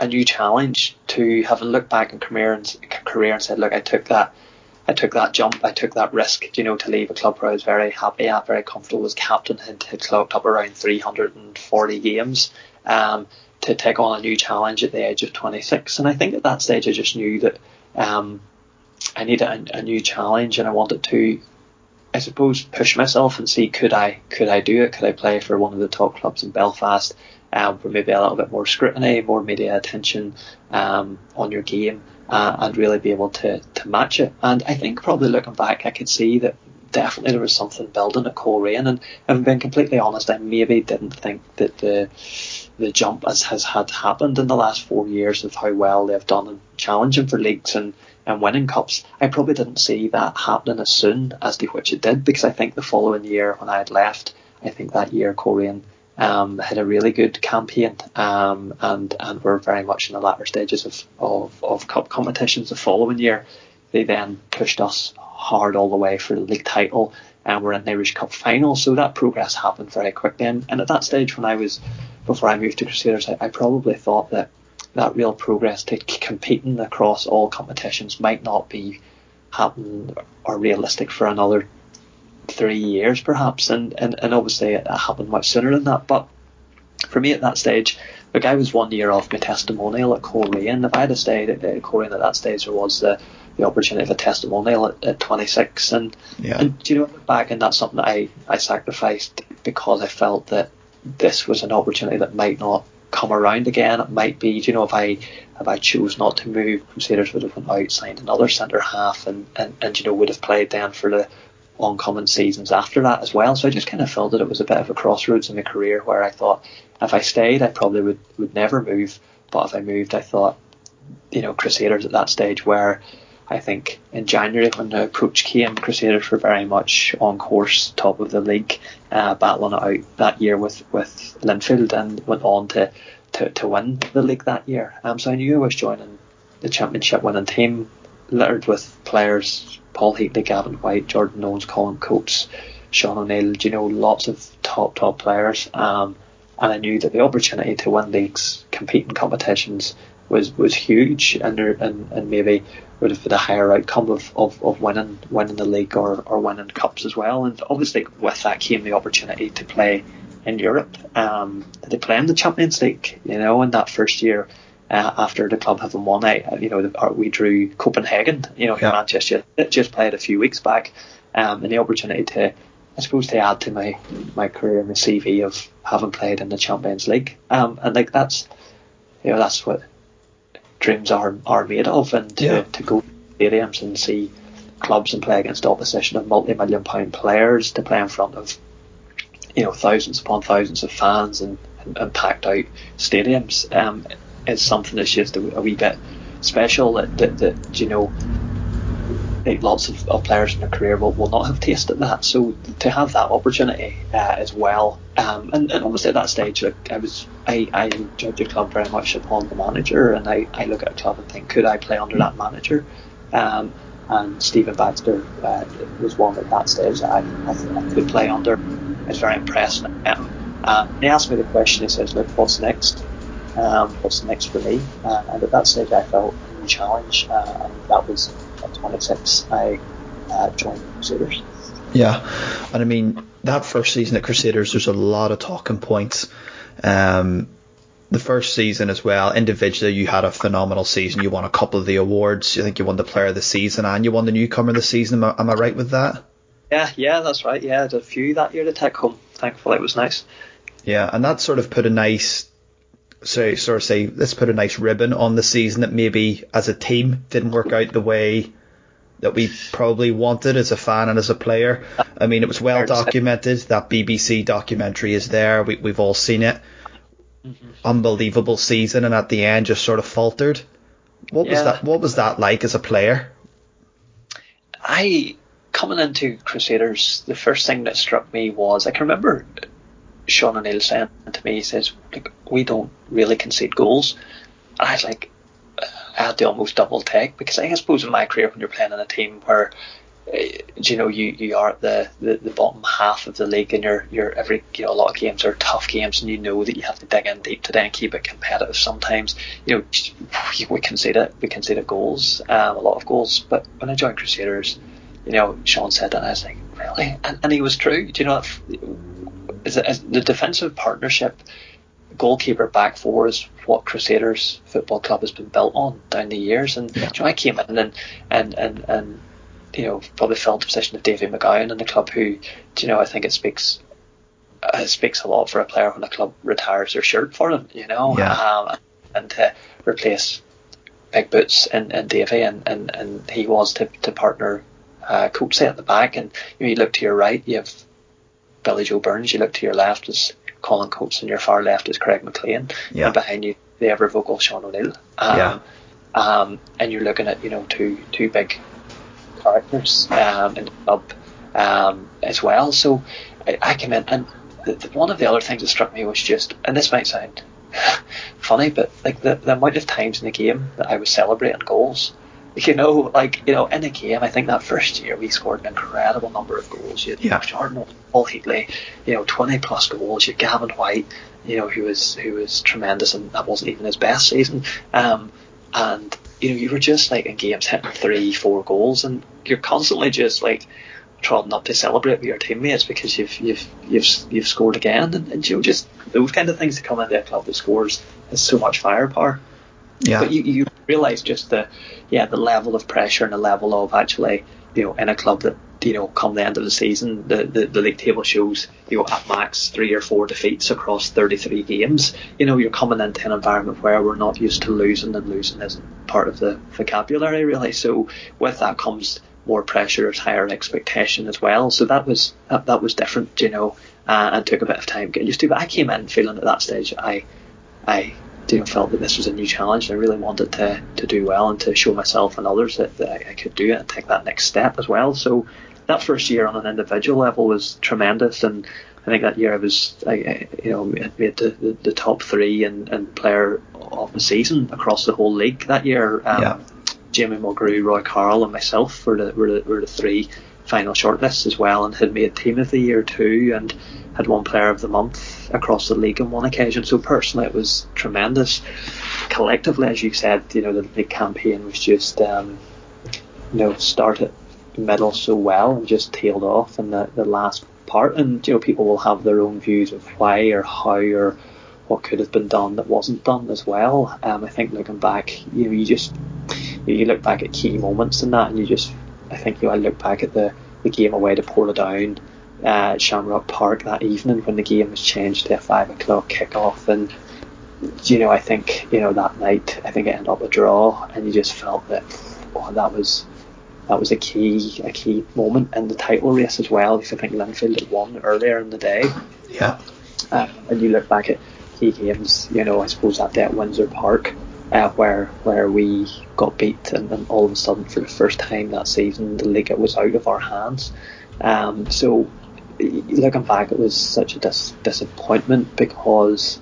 a new challenge, to have a look back in career and career and said, look, I took that, I took that jump, I took that risk, you know, to leave a club where I was very happy at, very comfortable, was captain, had, had clocked up around 340 games, um, to take on a new challenge at the age of 26. And I think at that stage I just knew that, um, I needed a, a new challenge and I wanted to, I suppose, push myself and see could I could I do it? Could I play for one of the top clubs in Belfast? Um, for maybe a little bit more scrutiny, more media attention um, on your game, uh, and really be able to, to match it. And I think probably looking back, I could see that definitely there was something building at Coleraine. And if I'm being completely honest, I maybe didn't think that the the jump as has had happened in the last four years of how well they've done in challenging for leagues and and winning cups. I probably didn't see that happening as soon as to which it did because I think the following year when I had left, I think that year Coleraine um, had a really good campaign um, and and were very much in the latter stages of, of, of cup competitions the following year. They then pushed us hard all the way for the league title and we're in the Irish Cup final. So that progress happened very quickly. And, and at that stage, when I was before I moved to Crusaders, I, I probably thought that that real progress to competing across all competitions might not be happening or realistic for another three years perhaps. And, and, and obviously it happened much sooner than that. But for me at that stage look I was one year off my testimonial at Coleraine if I had stayed at, at at that stage there was the, the opportunity of a testimonial at, at 26 and, yeah. and you know back and that's something that I, I sacrificed because I felt that this was an opportunity that might not come around again. It might be, you know, if I if I chose not to move, Crusaders would have went out, signed another centre half, and, and, and you know would have played then for the oncoming seasons after that as well. So I just kind of felt that it was a bit of a crossroads in my career where I thought if I stayed, I probably would would never move. But if I moved, I thought, you know, Crusaders at that stage where I think in January when the approach came, Crusaders were very much on course, top of the league, uh, battling it out that year with, with Linfield and went on to, to, to win the league that year. Um, so I knew I was joining the championship winning team, littered with players Paul Heatley, Gavin White, Jordan Owens, Colin Coates, Sean O'Neill, you know, lots of top, top players. Um, and I knew that the opportunity to win leagues, compete in competitions was, was huge and, and, and maybe would have been a higher outcome of, of, of winning winning the league or, or winning cups as well. And obviously with that came the opportunity to play in Europe. Um, they play in the Champions League, you know, in that first year uh, after the club having won it, you know, the, we drew Copenhagen, you know, yeah. Manchester it just played a few weeks back, um, and the opportunity to, I suppose, to add to my my career and my CV of having played in the Champions League, um, and like that's, you know, that's what dreams are are made of, and to, yeah. to go to stadiums and see clubs and play against opposition of multi-million pound players, to play in front of you know thousands upon thousands of fans and, and, and packed out stadiums um, is something that's just a, a wee bit special that, that, that you know like lots of, of, players in their career will, will not have tasted that. So to have that opportunity uh, as well, um, and, and obviously at that stage, like I was, I, I judge a club very much upon the manager, and I, I look at a club and think, could I play under that manager? Um, and Stephen Baxter uh, was one at that stage that I, I, I could play under. I was very impressed. Um, uh, he asked me the question. He says, "Look, what's next? Um, what's next for me?" Uh, and at that stage, I felt a challenge, uh, and that was at 26. I uh, joined Crusaders. Yeah, and I mean that first season at Crusaders, there's a lot of talking points. Um, the first season as well, individually, you had a phenomenal season. You won a couple of the awards. I think you won the Player of the Season and you won the Newcomer of the Season. Am I, am I right with that? Yeah, yeah, that's right. Yeah, I had a few that year to take home. Thankfully, it was nice. Yeah, and that sort of put a nice, so sort of say, let's put a nice ribbon on the season that maybe as a team didn't work out the way that we probably wanted as a fan and as a player. I mean, it was well documented. That BBC documentary is there. We, we've all seen it mm-hmm. unbelievable season, and at the end just sort of faltered. What yeah. was that? What was that like as a player? I coming into Crusaders, the first thing that struck me was I can remember Sean O'Neill saying to me, he says, "Like we don't really concede goals." And I was like, I had to almost double take because I suppose in my career when you're playing in a team where you know you, you are at the, the, the bottom half of the league and you're you're every you know a lot of games are tough games and you know that you have to dig in deep to then keep it competitive sometimes. You know we concede it we concede it goals um, a lot of goals. But when I joined Crusaders you know Sean said that I was like really? And, and he was true. Do you know is, is the defensive partnership goalkeeper back four is what Crusaders Football Club has been built on down the years and yeah. you know, I came in and and and, and you know, probably filled the position of Davy Magowan in the club, who, you know, I think it speaks uh, it speaks a lot for a player when a club retires their shirt for them, you know, yeah. um, and to replace Big Boots and, and Davy, and, and, and he was to, to partner uh, Coatsy at the back, and you, know, you look to your right, you have Billy Joe Burns, you look to your left is Colin Coates, and your far left is Craig McLean, yeah. and behind you the ever vocal Sean O'Neill. Um, yeah. Um, and you're looking at you know two two big characters um, in the club um, as well. So I, I came in, and the, the, one of the other things that struck me was just, and this might sound funny, but like the, the amount of times in the game that I was celebrating goals. You know, like you know, in a game, I think that first year we scored an incredible number of goals. You had yeah. Jordan, Paul Heatley, you know, twenty plus goals. You had Gavin White, you know, who was who was tremendous, and that wasn't even his best season. Um, and you know, you were just like in games hitting three, four goals, and you're constantly just like trying not to celebrate with your teammates because you've you've you've you've scored again, and, and you know, just those kind of things that come into a club that scores has so much firepower. Yeah. But you, you realise just the yeah the level of pressure and the level of actually you know in a club that you know, come the end of the season, the, the, the league table shows, you know, at max three or four defeats across 33 games. You know, you're coming into an environment where we're not used to losing, and losing isn't part of the vocabulary, really. So with that comes more pressure, there's higher expectation as well. So that was that, that was different, you know, uh, and took a bit of time getting used to. But I came in feeling at that stage, I, I you know, felt that this was a new challenge. I really wanted to, to do well and to show myself and others that, that I, I could do it and take that next step as well. So that first year on an individual level was tremendous, and I think that year I was, I, you know, made the, the, the, top three and, and player of the season across the whole league that year. Um, yeah. Jamie Mulgrew, Roy Carroll, and myself were the, were the, were the three final shortlists as well, and had made team of the year too, and had won player of the month across the league on one occasion. So personally, it was tremendous. Collectively, as you said, you know, the big campaign was just, um, you know, started middle so well and just tailed off in the, the last part. And you know, people will have their own views of why or how or what could have been done that wasn't done as well. Um, I think looking back, you know, you just you look back at key moments in that, and you just I think you know, I look back at the the game away to Portadown uh, at Shamrock Park that evening when the game was changed to a five o'clock kickoff and you know I think you know that night I think it ended up a draw and you just felt that oh that was that was a key a key moment in the title race as well. Because I think Linfield had won earlier in the day. Yeah. Uh, and you look back at key games, you know, I suppose that day at Windsor Park, uh, where where we got beat, and, and, all of a sudden, for the first time that season, the league was out of our hands. Um, so looking back, it was such a dis- disappointment because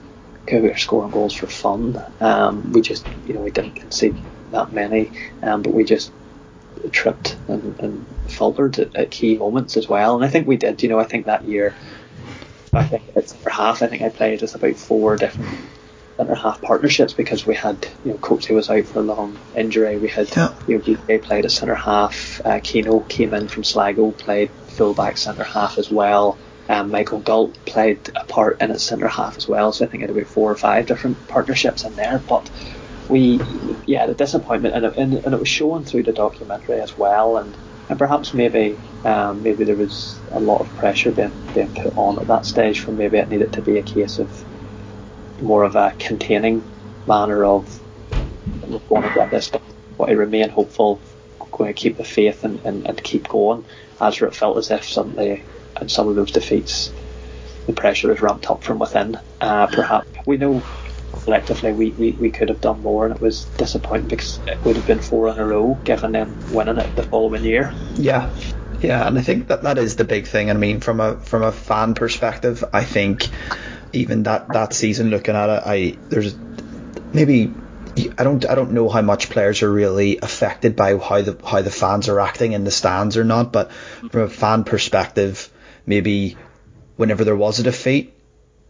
we were scoring goals for fun. Um, we just, you know, we didn't concede that many, um, but we just tripped and, and faltered at, at, key moments as well. And I think we did. You know, I think that year, I think it's for half. I think I played just about four different centre half partnerships because we had, you know, Coates was out for a long injury. We had, yeah. you know, BK played a centre half. Uh, Keno came in from Sligo, played fullback centre half as well. Um, Michael Galt played a part in at centre half as well. So I think it had about four or five different partnerships in there. But we, yeah, the disappointment, and it, and, and it was shown through the documentary as well. And, and perhaps maybe um, maybe there was a lot of pressure being, being put on at that stage for maybe it needed to be a case of more of a containing manner of we're to get this done. But I remain hopeful, going to keep the faith and, and, and keep going. As it felt as if suddenly in some of those defeats the pressure is ramped up from within. Uh, perhaps we know collectively we, we, we could have done more and it was disappointing because it would have been four in a row given them winning it the following year. Yeah. Yeah, and I think that that is the big thing. I mean, from a from a fan perspective, I think even that, that season, looking at it, I there's maybe I don't I don't know how much players are really affected by how the how the fans are acting in the stands or not, but from a fan perspective, maybe whenever there was a defeat,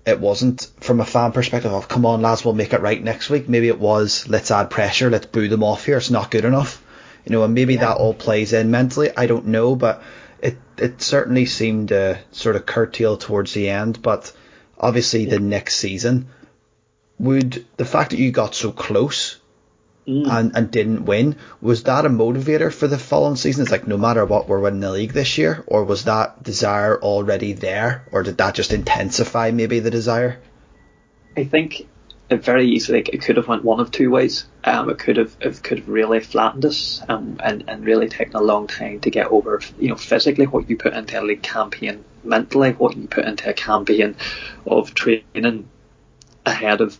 it wasn't from a fan perspective of come on lads, we'll make it right next week. Maybe it was let's add pressure, let's boo them off here. It's not good enough, you know, and maybe that all plays in mentally. I don't know, but it it certainly seemed to sort of curtail towards the end, but obviously the next season, would the fact that you got so close mm. and, and didn't win, was that a motivator for the following season? It's like no matter what, we're winning the league this year, or was that desire already there, or did that just intensify maybe the desire? I think it very easily it could have went one of two ways. Um, it could have it could have really flattened us um, and and really taken a long time to get over. You know, physically what you put into a league campaign, mentally what you put into a campaign of training ahead of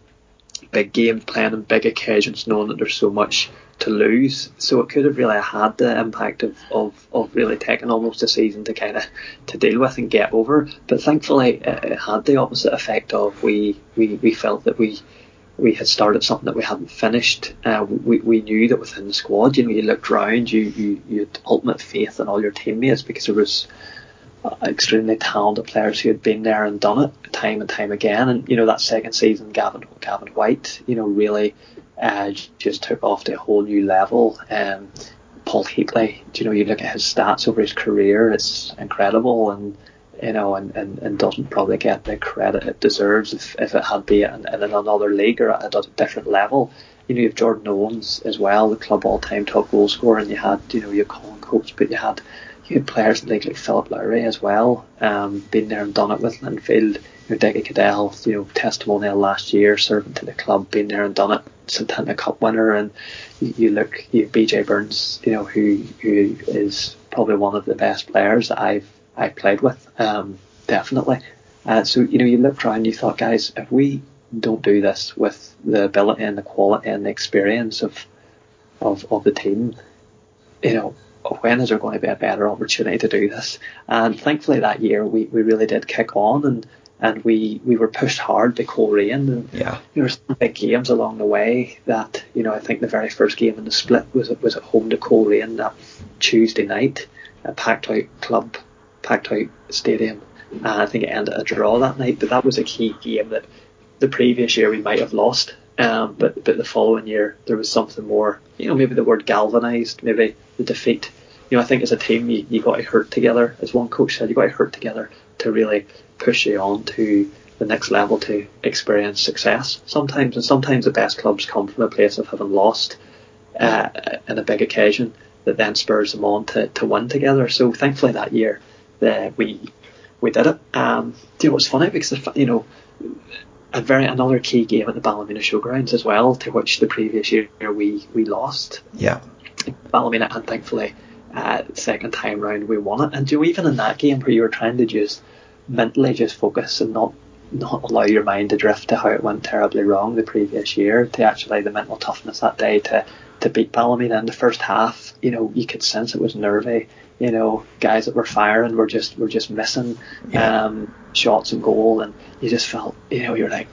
big games, playing in big occasions, knowing that there's so much to lose. So it could have really had the impact of, of, of really taking almost a season to kind of to deal with and get over. But thankfully, it, it had the opposite effect of we, we, we felt that we we had started something that we hadn't finished. Uh, we, we knew that within the squad, you know, you looked around, you, you, you had ultimate faith in all your teammates because there was uh, extremely talented players who had been there and done it time and time again. And you know that second season, Gavin Gavin White, you know, really uh, just took off to a whole new level. Um, Paul Heatley, you know, you look at his stats over his career, it's incredible, and you know, and, and, and doesn't probably get the credit it deserves if, if it had been in, in another league or at a different level. You know, you have Jordan Owens as well, the club all-time top goal scorer, and you had, you know, your Colin Coates, but you had you had players in the league like Philip Lowry as well, um, been there and done it with Linfield. you know, Diggy Caddell, you know, testimonial last year, serving to the club, been there and done it. Setanta Cup winner, and you, look, you BJ Burns, you know, who who is probably one of the best players that I've I played with, um, definitely. Uh, so you know, you looked around, you thought, guys, if we don't do this with the ability and the quality and the experience of of, of the team, you know, when is there going to be a better opportunity to do this? And thankfully that year we, we really did kick on and and we, we were pushed hard to Coleraine and yeah. there were some big games along the way that, you know, I think the very first game in the split was was at home to Coleraine that Tuesday night, a packed out club packed out stadium. And I think it ended a draw that night, but that was a key game that the previous year we might have lost. Um, but but the following year there was something more. You know, maybe the word galvanised, maybe the defeat. You know, I think as a team you, you got to hurt together. As one coach said, you got to hurt together to really push you on to the next level to experience success. Sometimes and sometimes the best clubs come from a place of having lost uh, in a big occasion that then spurs them on to, to win together. So thankfully that year uh, we we did it. Um, you know, it's funny because you know a very another key game at the Ballymena Showgrounds as well, to which the previous year we we lost. Yeah. Ballymena and thankfully uh, second time round we won it. And know, even in that game where you were trying to just mentally just focus and not not allow your mind to drift to how it went terribly wrong the previous year, to actually the mental toughness that day to to beat Ballymena in the first half, you know, you could sense it was nervy. You know, guys that were firing were just were just missing yeah. um, shots and goal, and you just felt, you know, you're like,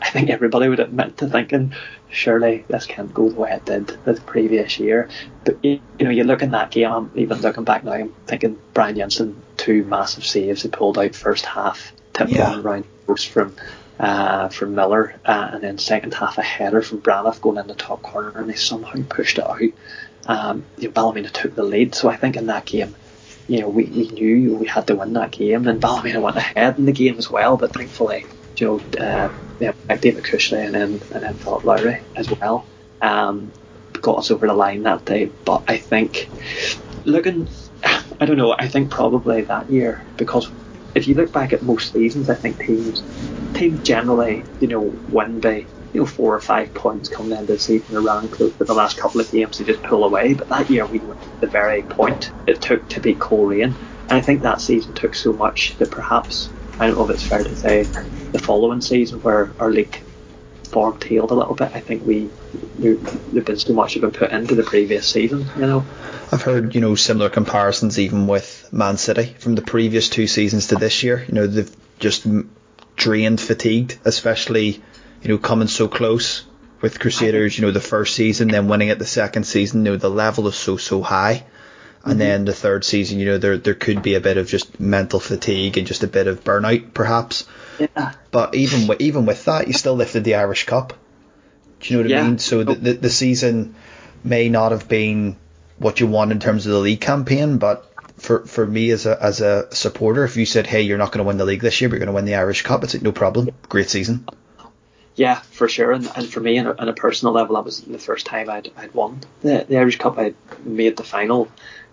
I think everybody would admit to thinking, surely this can't go the way it did the previous year. But you, know, you look in that game, I'm even looking back now, I'm thinking Brian Jensen, two massive saves he pulled out first half, tipped yeah. one round post from uh, from Miller, uh, and then second half a header from Braniff going in the top corner, and they somehow pushed it out. Um, you know, Ballymena took the lead, so I think in that game, you know, we, we knew we had to win that game, and Ballymena went ahead in the game as well, but thankfully, you know, uh, yeah, David Cushley and then and then Philip Lowry as well, um, got us over the line that day. But I think looking, I don't know, I think probably that year because if you look back at most seasons, I think teams teams generally, you know, win by you know four or five points coming into the season around close the last couple of games they just pull away. But that year we went the very point it took to beat Coleraine. And I think that season took so much that perhaps I don't know if it's fair to say the following season where our league form tailed a little bit. I think we there've been so much have been put into the previous season, you know. I've heard you know similar comparisons even with Man City from the previous two seasons to this year. You know they've just drained, fatigued, especially you know coming so close with Crusaders. You know the first season, then winning it the second season. You know the level is so so high. And mm-hmm. then the third season, you know, there there could be a bit of just mental fatigue and just a bit of burnout, perhaps. Yeah. But even with, even with that, you still lifted the Irish Cup. Do you know what yeah. I mean? So the, the, the season may not have been what you want in terms of the league campaign, but for for me as a as a supporter, if you said, "Hey, you're not going to win the league this year, but you're going to win the Irish Cup," it's like no problem, great season. Yeah, for sure. And, and for me, on a, on a personal level, that was the first time I'd I'd won the, the Irish Cup. I made the final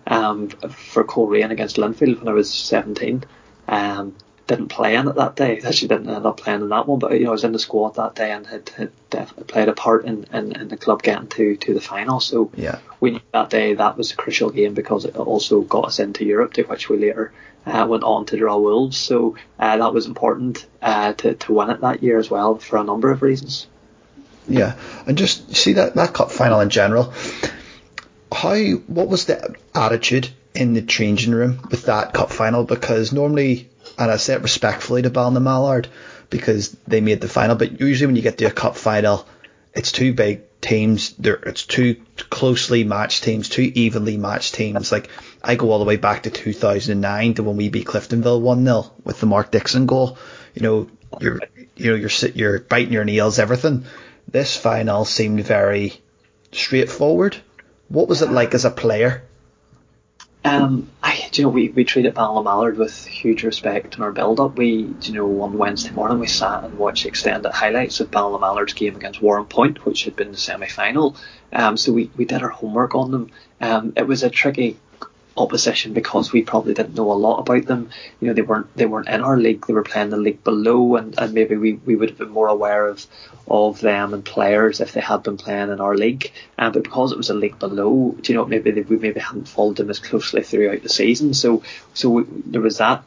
um, for Coleraine against Linfield when I was 17. Um, didn't play in it that day. Actually, didn't end up playing in that one, but you know, I was in the squad that day and had, had definitely played a part in, in, in, the club getting to, to the final. So yeah. we knew that day that was a crucial game because it also got us into Europe, to which we later uh, went on to draw Wolves. So uh, that was important uh, to to win it that year as well for a number of reasons. Yeah, and just see that that cup final in general. How what was the attitude in the changing room with that cup final? Because normally and I say it respectfully to Ballinamallard because they made the final. But usually when you get to a cup final, it's two big teams. There, it's two closely matched teams, two evenly matched teams. Like I go all the way back to 2009 to when we beat Cliftonville one 0 with the Mark Dickson goal. You know, you're you know you're you're biting your nails, everything. This final seemed very straightforward. What was it like as a player? Um, I, you know, we, we treated Ballinamallard with huge respect in our build-up. We, you know, on Wednesday morning we sat and watched extended highlights of Ballinamallard's game against Warrenpoint, which had been the semi-final. Um, so we, we did our homework on them. Um, it was a tricky opposition because we probably didn't know a lot about them. You know, they weren't they weren't in our league; they were playing the league below, and, and maybe we, we would have been more aware of of them and players if they had been playing in our league. Um, but because it was a league below, do you know, maybe they, we maybe hadn't followed them as closely throughout the season. So so we, there was that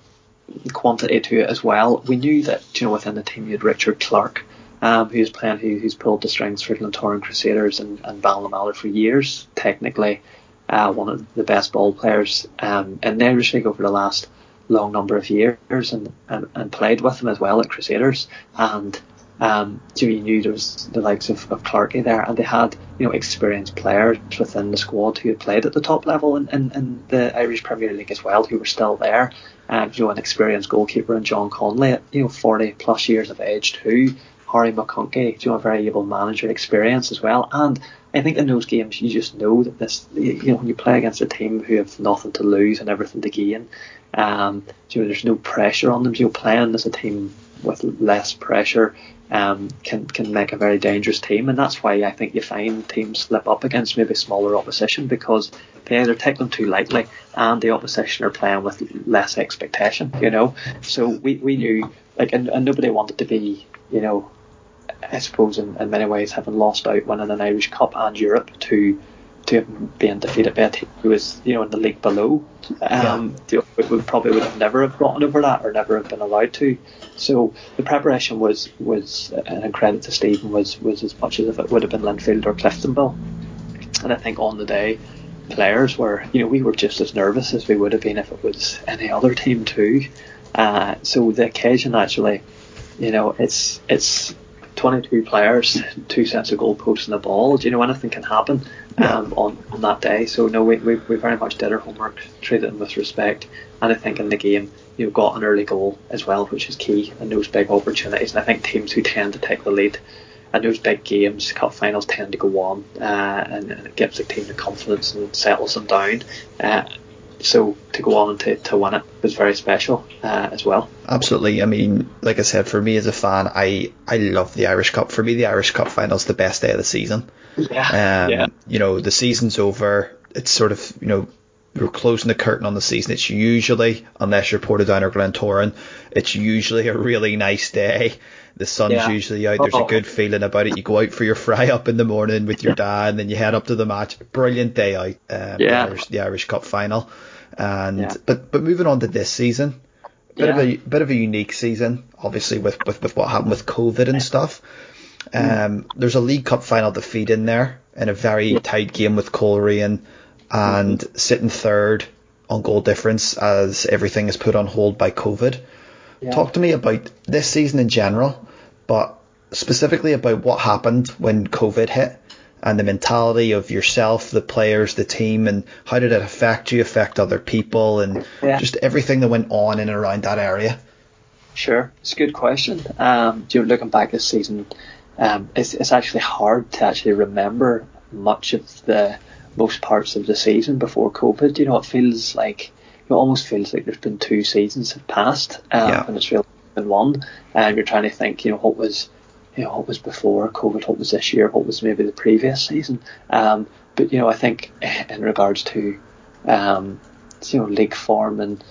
quantity to it as well. We knew that you know within the team you had Richard Clark. Um, who's playing, who, who's pulled the strings for Glentoran Crusaders and, and Ballinamallard for years, technically uh, one of the best ball players um, in the Irish League over the last long number of years and, and, and played with them as well at Crusaders. And um, you knew there was the likes of, of Clarkey there, and they had you know experienced players within the squad who had played at the top level in, in, in the Irish Premier League as well, who were still there. Um, you know, an experienced goalkeeper in John Conley you know 40 plus years of age too. Harry McConkey, you know, a very able manager experience as well, and I think in those games you just know that this, you know, when you play against a team who have nothing to lose and everything to gain, um, you know, there's no pressure on them. You know, playing as a team with less pressure um, can can make a very dangerous team, and that's why I think you find teams slip up against maybe smaller opposition because they either take them too lightly and the opposition are playing with less expectation. You know, so we, we knew like and, and nobody wanted to be you know I suppose in, in many ways having lost out winning an Irish Cup and Europe to to being defeated by a team who was you know in the league below. Um, yeah. we probably would have never have gotten over that or never have been allowed to. So the preparation was was and credit to Stephen was was as much as if it would have been Linfield or Cliftonville. And I think on the day, players were you know we were just as nervous as we would have been if it was any other team too. Uh, so the occasion actually, you know, it's it's 22 players, two sets of goalposts and a ball. Do you know anything can happen um, on, on that day? So no, we, we, we very much did our homework, treated them with respect, and I think in the game you know, got an early goal as well, which is key in those big opportunities. And I think teams who tend to take the lead in those big games, cup finals tend to go on, uh, and, and, it gives the team the confidence and settles them down. Uh, so to go on and to, to win it was very special uh, as well. Absolutely. I mean, like I said, for me as a fan, I, I love the Irish Cup. For me, the Irish Cup final is the best day of the season. Yeah. Um, yeah. You know, the season's over. It's sort of, you know, we're closing the curtain on the season. It's usually, unless you're Portadown or Glentoran, it's usually a really nice day. The sun's yeah. usually out. There's a good feeling about it. You go out for your fry up in the morning with your dad, and then you head up to the match. Brilliant day out. Um, yeah. The Irish, the Irish Cup final. And yeah. but but moving on to this season, bit yeah. of a bit of a unique season, obviously with with, with what happened with COVID and stuff. Um, there's a League Cup final defeat in there in a very tight game with Coleraine and mm-hmm. sitting third on goal difference as everything is put on hold by COVID. Yeah. Talk to me about this season in general, but specifically about what happened when COVID hit and the mentality of yourself, the players, the team, and how did it affect you, affect other people, and yeah. just everything that went on in and around that area? Sure, it's a good question. Um, you know, looking back this season, um, it's, it's actually hard to actually remember much of the most parts of the season before COVID. You know, it feels like it almost feels like there's been two seasons have passed, um, yeah. and it's really been one. And you're trying to think, you know, what was you know, what was before COVID, what was this year, what was maybe the previous season. Um, but you know, I think in regards to um, you know league form and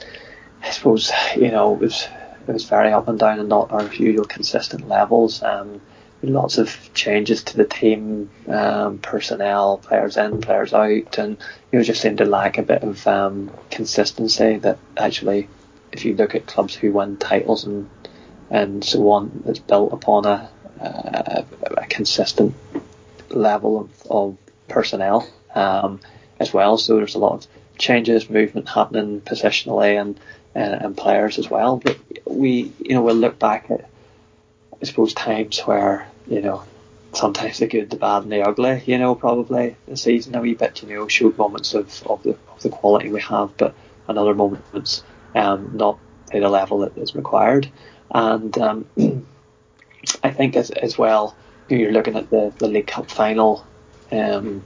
I suppose you know it was it was very up and down and not our usual consistent levels. Um, lots of changes to the team, um, personnel, players in, players out, and you know just seemed to lack a bit of um, consistency. That actually, if you look at clubs who win titles and and so on, it's built upon a a, a consistent level of, of personnel um, as well. So there's a lot of changes, movement happening positionally and and players as well. But we, you know, we'll look back at, I suppose, times where you know sometimes the good, the bad, and the ugly. You know, probably the season a wee bit. You know, showed moments of, of the of the quality we have, but another moments um, not at a level that is required. And um, I think as as well, you're looking at the, the League Cup final. Um,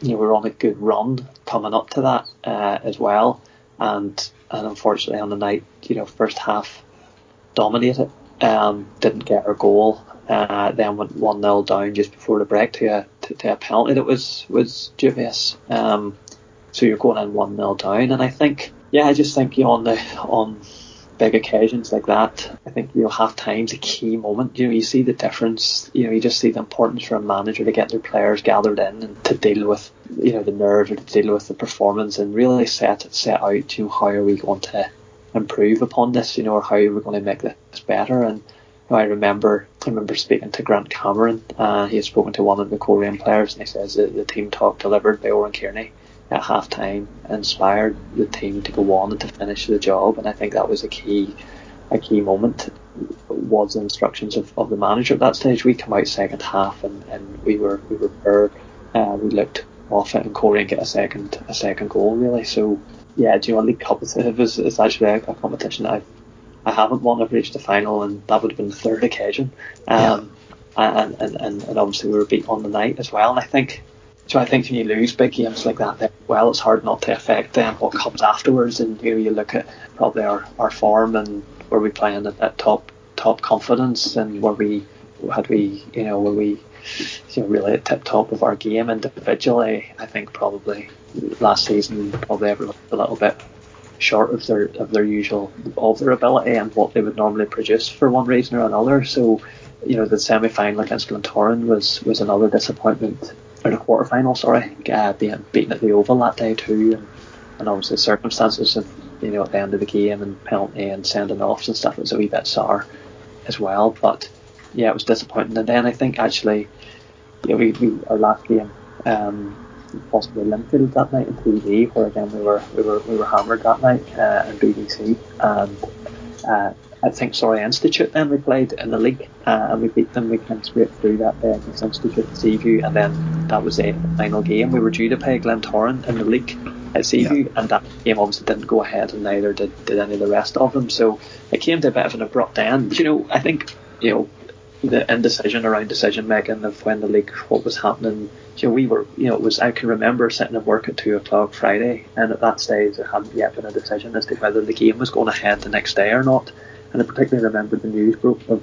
you know, we're on a good run coming up to that uh, as well, and and unfortunately on the night, you know, first half dominated, um, didn't get our goal, uh, then went one 0 down just before the break to a to, to a penalty that was was dubious. Um, so you're going in one 0 down, and I think yeah, I just think you know, on the on big occasions like that, I think you know half time's a key moment. You know, you see the difference. You know, you just see the importance for a manager to get their players gathered in and to deal with you know the nerves or to deal with the performance and really set set out. You know, how are we going to improve upon this? You know, or how we are we going to make this better? And you know, I remember I remember speaking to Grant Cameron. Uh, he had spoken to one of the Coleraine players, and he says that the team talk delivered by Oran Kearney at half time inspired the team to go on and to finish the job and I think that was a key a key moment was the instructions of, of the manager at that stage. We come out second half and, and we were we were poor. Uh, we looked off it and Corey get a second a second goal really. So yeah, do you know League Cup is, is actually a, a competition I've I haven't won. I've reached the final and that would have been the third occasion. Um, yeah. and, and, and, and obviously we were beat on the night as well. And I think so I think when you lose big games like that, then, well, it's hard not to affect then what comes afterwards. And you know, you look at probably our, our form and were we playing at that top top confidence and were we had we you know were we you know, really at tip top of our game individually. I think probably last season probably everyone a little bit short of their of their usual of their ability and what they would normally produce for one reason or another. So you know the semi final against Glentoran was was another disappointment or the quarter final, sorry, uh, being beaten at the Oval that day too, and, and obviously circumstances of you know at the end of the game and penalty and sending offs and stuff was a wee bit sour as well. But yeah, it was disappointing. And then I think actually, yeah, we, we our last game um, possibly Linfield that night in TV, where again we were we were we were hammered that night uh, in BBC and. Uh, I think Surrey Institute then we played in the league uh, and we beat them. We came straight through that day against Institute at Seaview and then that was the final game. We were due to play Glentoran in the league at Seaview yeah. and that game obviously didn't go ahead and neither did, did any of the rest of them. So it came to a bit of an abrupt end. You know, I think, you know, the indecision around decision making of when the league, what was happening. You know, we were, you know, it was, I can remember sitting at work at two o'clock Friday and at that stage there hadn't yet been a decision as to whether the game was going ahead the next day or not and I particularly remember the news broke of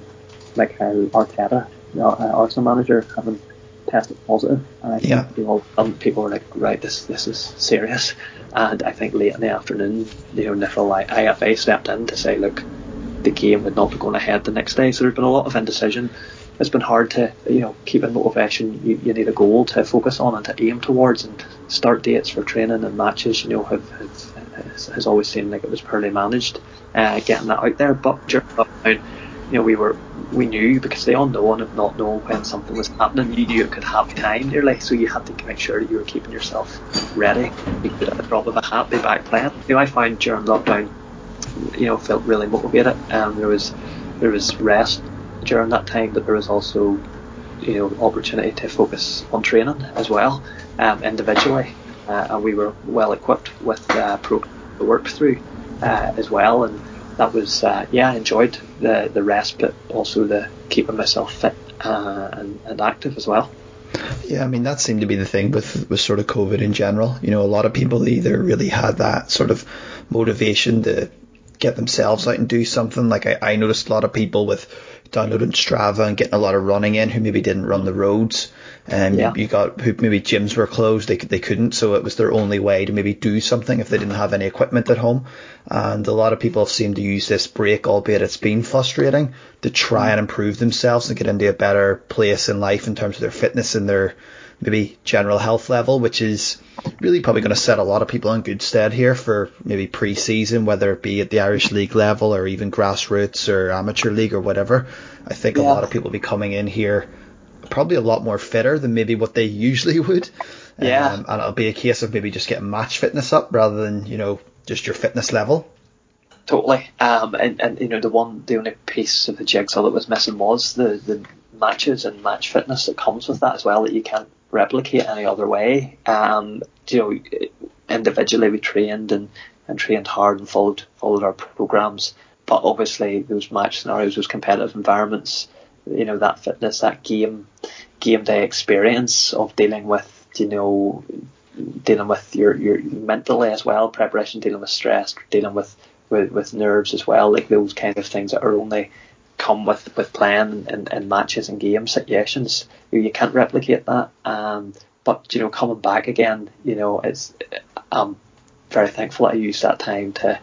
like how Arteta, the Arsenal manager, having tested positive, and I think yeah. you know, um, people were like, right, this this is serious. And I think late in the afternoon, you know, like IFA stepped in to say, look, the game would not be going ahead the next day. So there's been a lot of indecision. It's been hard to, you know, keep in motivation. You, you need a goal to focus on and to aim towards, and start dates for training and matches. You know, have, have has, always seemed like it was poorly managed uh, getting that out there. But during lockdown, you know, we were we knew because they the unknown of not knowing when something was happening, you knew it could happen time nearly, so you had to make sure that you were keeping yourself ready. You could at the drop of a hat be back playing. You know, I find during lockdown, you know, felt really motivated. And there was there was rest during that time, but there was also you know opportunity to focus on training as well, um, individually, uh, and we were well equipped with uh, programs to work through uh, as well, and that was uh, yeah, I enjoyed the the rest, but also the keeping myself fit uh, and, and active as well. Yeah, I mean that seemed to be the thing with with sort of COVID in general. You know, a lot of people either really had that sort of motivation to get themselves out and do something. Like I, I noticed a lot of people with downloading Strava and getting a lot of running in who maybe didn't run the roads. Um, yeah. you, you got who maybe gyms were closed, they they couldn't, so it was their only way to maybe do something if they didn't have any equipment at home. And a lot of people seem to use this break, albeit it's been frustrating, to try and improve themselves and get into a better place in life in terms of their fitness and their maybe general health level, which is really probably going to set a lot of people in good stead here for maybe pre-season, whether it be at the Irish League level or even grassroots or amateur league or whatever. I think yeah. a lot of people will be coming in here probably a lot more fitter than maybe what they usually would. Yeah. Um, and it'll be a case of maybe just getting match fitness up rather than, you know, just your fitness level. Totally. Um, and, and, you know, the one, the only piece of the jigsaw that was missing was the, the matches and match fitness that comes with that as well that you can't replicate any other way. Um, you know, individually we trained and, and trained hard and followed, followed our programs. But obviously those match scenarios, those competitive environments, you know that fitness, that game game day experience of dealing with you know dealing with your your mentally as well, preparation, dealing with stress, dealing with with, with nerves as well, like those kind of things that are only come with with playing in, in matches and game situations. You, you can't replicate that. Um, but you know, coming back again, you know, it's I'm very thankful that I used that time to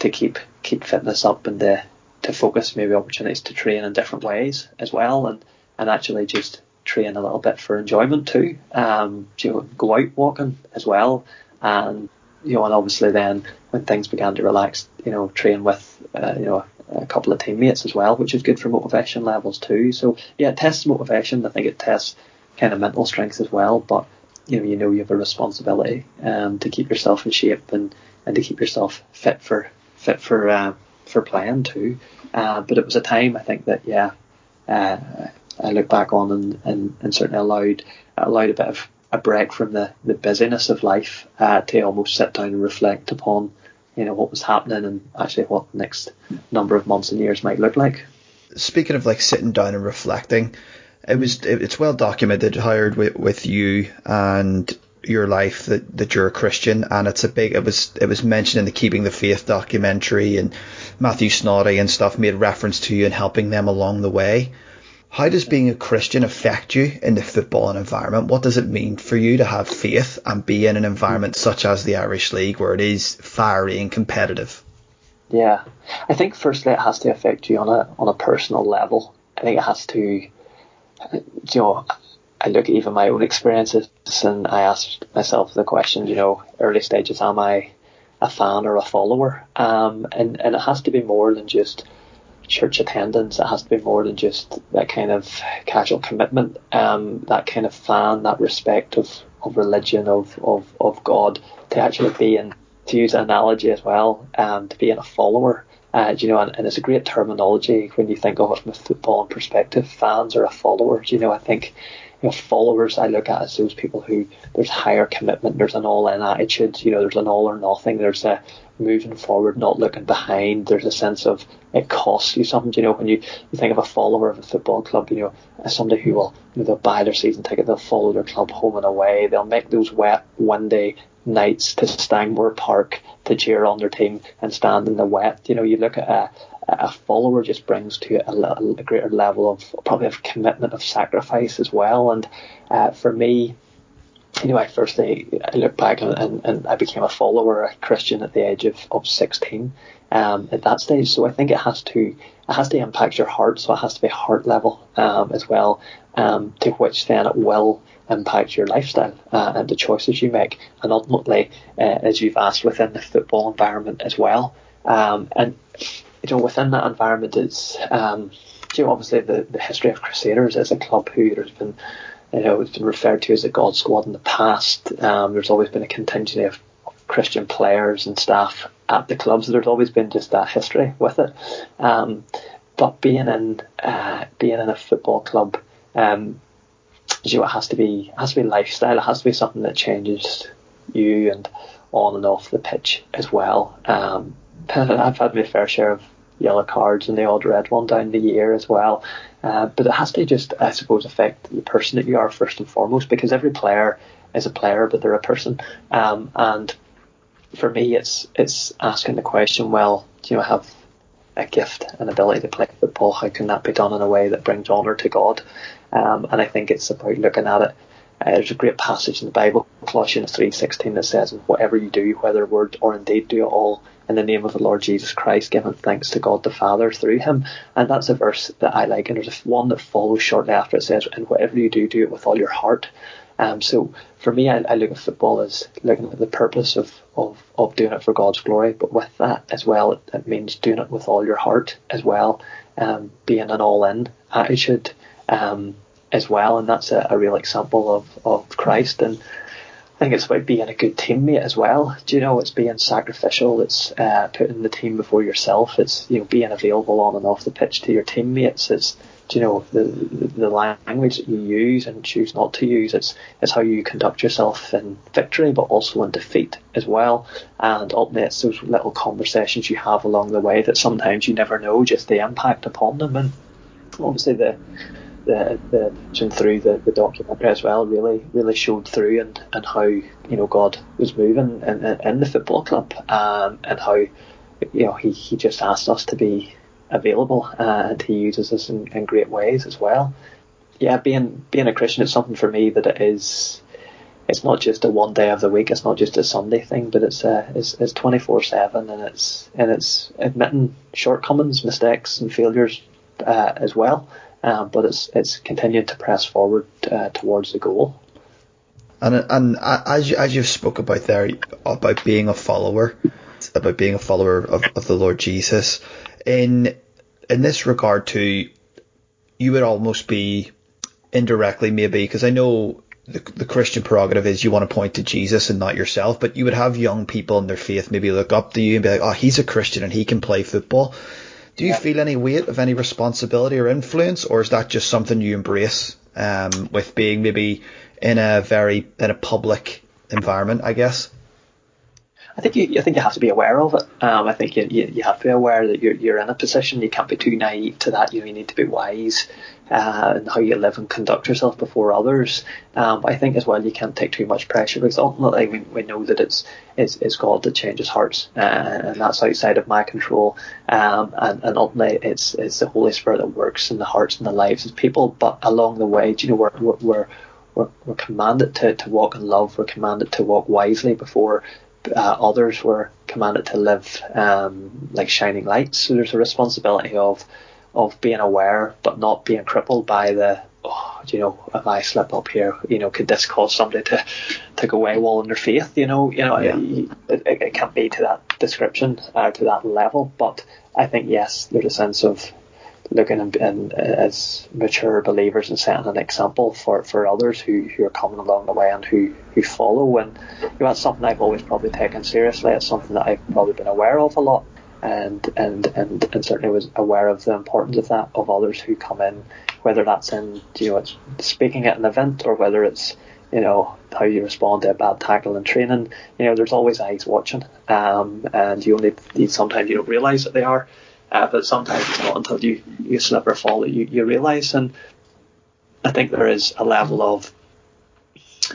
to keep keep fitness up and to to focus maybe opportunities to train in different ways as well and, and actually just train a little bit for enjoyment too. Um, you know, go out walking as well and you know, and obviously then when things began to relax, you know, train with uh, you know a couple of teammates as well, which is good for motivation levels too. So yeah, it tests motivation. I think it tests kind of mental strength as well. But you know, you know, you have a responsibility um, to keep yourself in shape and, and to keep yourself fit for fit for uh, for playing too. Uh, but it was a time I think that yeah, uh, I look back on and, and, and certainly allowed allowed a bit of a break from the, the busyness of life uh, to almost sit down and reflect upon you know what was happening and actually what the next number of months and years might look like. Speaking of like sitting down and reflecting, it was it's well documented, hired with, with you and your life that, that you're a Christian and it's a big it was it was mentioned in the Keeping the Faith documentary and Matthew Snoddy and stuff made reference to you and helping them along the way. How does being a Christian affect you in the footballing environment? What does it mean for you to have faith and be in an environment such as the Irish League where it is fiery and competitive? Yeah, I think firstly it has to affect you on a on a personal level. I think it has to, you know, I look at even my own experiences and I ask myself the question, you know, early stages, am I a fan or a follower? Um, and, and it has to be more than just church attendance. It has to be more than just that kind of casual commitment, um, that kind of fan, that respect of, of religion, of, of, of God, to actually be in, to use an analogy as well, um, to being a follower. Uh, you know, and, and, it's a great terminology when you think of it from a football perspective. Fans are a follower. You know, I think you know, followers I look at as those people who there's higher commitment, there's an all in attitude, you know, there's an all or nothing, there's a moving forward, not looking behind, there's a sense of it costs you something, you know, when you, you think of a follower of a football club, you know, as somebody who will, you know, they'll buy their season ticket, they'll follow their club home and away, they'll make those wet windy nights to Stangmore Park to cheer on their team and stand in the wet. You know, you look at a, a follower just brings to a, a, greater level of probably of commitment of sacrifice as well. And uh, for me, you know, I look back and, and, and, I became a follower, a Christian at the age of, of 16 um, at that stage. So I think it has to it has to impact your heart. So it has to be heart level um, as well, um, to which then it will impact your lifestyle uh, and the choices you make, and ultimately, uh, as you've asked, within the football environment as well. Um, and you know, within that environment, it's um, you know, obviously the, the history of Crusaders as a club who there's been, you know, it's been referred to as a God squad in the past. Um, there's always been a contingent of Christian players and staff at the clubs. There's always been just that history with it. Um, but being in uh, being in a football club, um, you know, it has to be has to be lifestyle. It has to be something that changes you and on and off the pitch as well. Um, I've had my fair share of yellow cards and the odd red one down the year as well. Uh, but it has to just, I suppose, affect the person that you are first and foremost because every player is a player, but they're a person. Um, and for me, it's it's asking the question, well, do you have a gift, an ability to play football? How can that be done in a way that brings honour to God? Um, and I think it's about looking at it. Uh, there's a great passage in the Bible, Colossians 3:16, that says, And "Whatever you do, whether word or indeed, do it all in the name of the Lord Jesus Christ, giving thanks to God the Father through him. And that's a verse that I like. And there's one that follows shortly after it says, And whatever you do, do it with all your heart. Um, so for me, I, I look at football as looking at the purpose of, of, of doing it for God's glory, but with that as well, it, it means doing it with all your heart as well, um, being an all in attitude um, as well. And that's a, a real example of, of Christ. And I think it's about being a good teammate as well. Do you know it's being sacrificial? It's uh, putting the team before yourself. It's you know being available on and off the pitch to your teammates. It's do you know the the language that you use and choose not to use. It's it's how you conduct yourself in victory, but also in defeat as well. And ultimately, it's those little conversations you have along the way that sometimes you never know just the impact upon them. And obviously the the, the through the, the documentary as well really really showed through and, and how you know God was moving in, in, in the football club um, and how you know he, he just asked us to be available uh, and he uses us in, in great ways as well. Yeah, being being a Christian is something for me that it is it's not just a one day of the week. It's not just a Sunday thing, but it's uh, it's it's twenty four seven, and it's and it's admitting shortcomings, mistakes, and failures uh, as well um, but it's it's continued to press forward uh, towards the goal. And and as you, as you've spoke about there about being a follower, about being a follower of, of the Lord Jesus, in in this regard too, you would almost be indirectly maybe because I know the, the Christian prerogative is you want to point to Jesus and not yourself, but you would have young people in their faith maybe look up to you and be like, oh, he's a Christian and he can play football. Do you yeah. feel any weight of any responsibility or influence, or is that just something you embrace um, with being maybe in a very in a public environment? I guess. I think you, I think you have to be aware of it. Um, I think you, you, you, have to be aware that you're, you're in a position. You can't be too naive to that. You know, you need to be wise uh, in how you live and conduct yourself before others. Um, I think as well you can't take too much pressure because ultimately we, we know that it's, it's it's God that changes hearts, uh, and that's outside of my control. Um, and, and ultimately it's it's the Holy Spirit that works in the hearts and the lives of people. But along the way, do you know we're we're, we're we're, commanded to, to walk in love. We're commanded to walk wisely before uh, others were commanded to live um, like shining lights. So there's a responsibility of of being aware, but not being crippled by the oh, you know, if I slip up here, you know, could this cause somebody to take away AWOL in their faith? You know, you know, Yeah. it, it, it can't be to that description or to that level. But I think yes, there's a sense of looking and, and as mature believers and setting an example for, for others who, who are coming along the way and who, who follow. And you know, that's something I've always probably taken seriously. It's something that I've probably been aware of a lot. And, and, and, and certainly was aware of the importance of that, of others who come in, whether that's in, you know, it's speaking at an event or whether it's, you know, how you respond to a bad tackle in training. You know, there's always eyes watching. Um, and you only, you, sometimes you don't realise that they are. Uh, but sometimes it's not until you, you slip or fall that you, you realise. And I think there is a level of,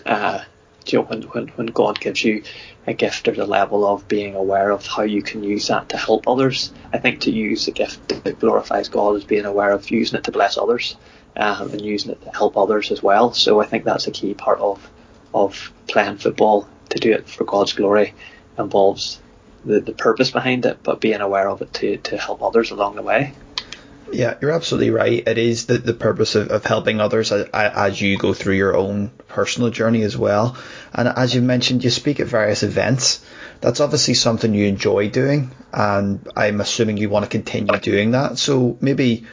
uh, you know, when, when, when God gives you a gift, there's a level of being aware of how you can use that to help others. I think to use a gift that glorifies God is being aware of using it to bless others um, and using it to help others as well. So I think that's a key part of of playing football. To do it for God's glory involves the, the purpose behind it, but being aware of it to, to help others along the way. Yeah, you're absolutely right. It is the, the purpose of, of helping others as, you go through your own personal journey as well. And as you mentioned, you speak at various events. That's obviously something you enjoy doing, and I'm assuming you want to continue doing that. So maybe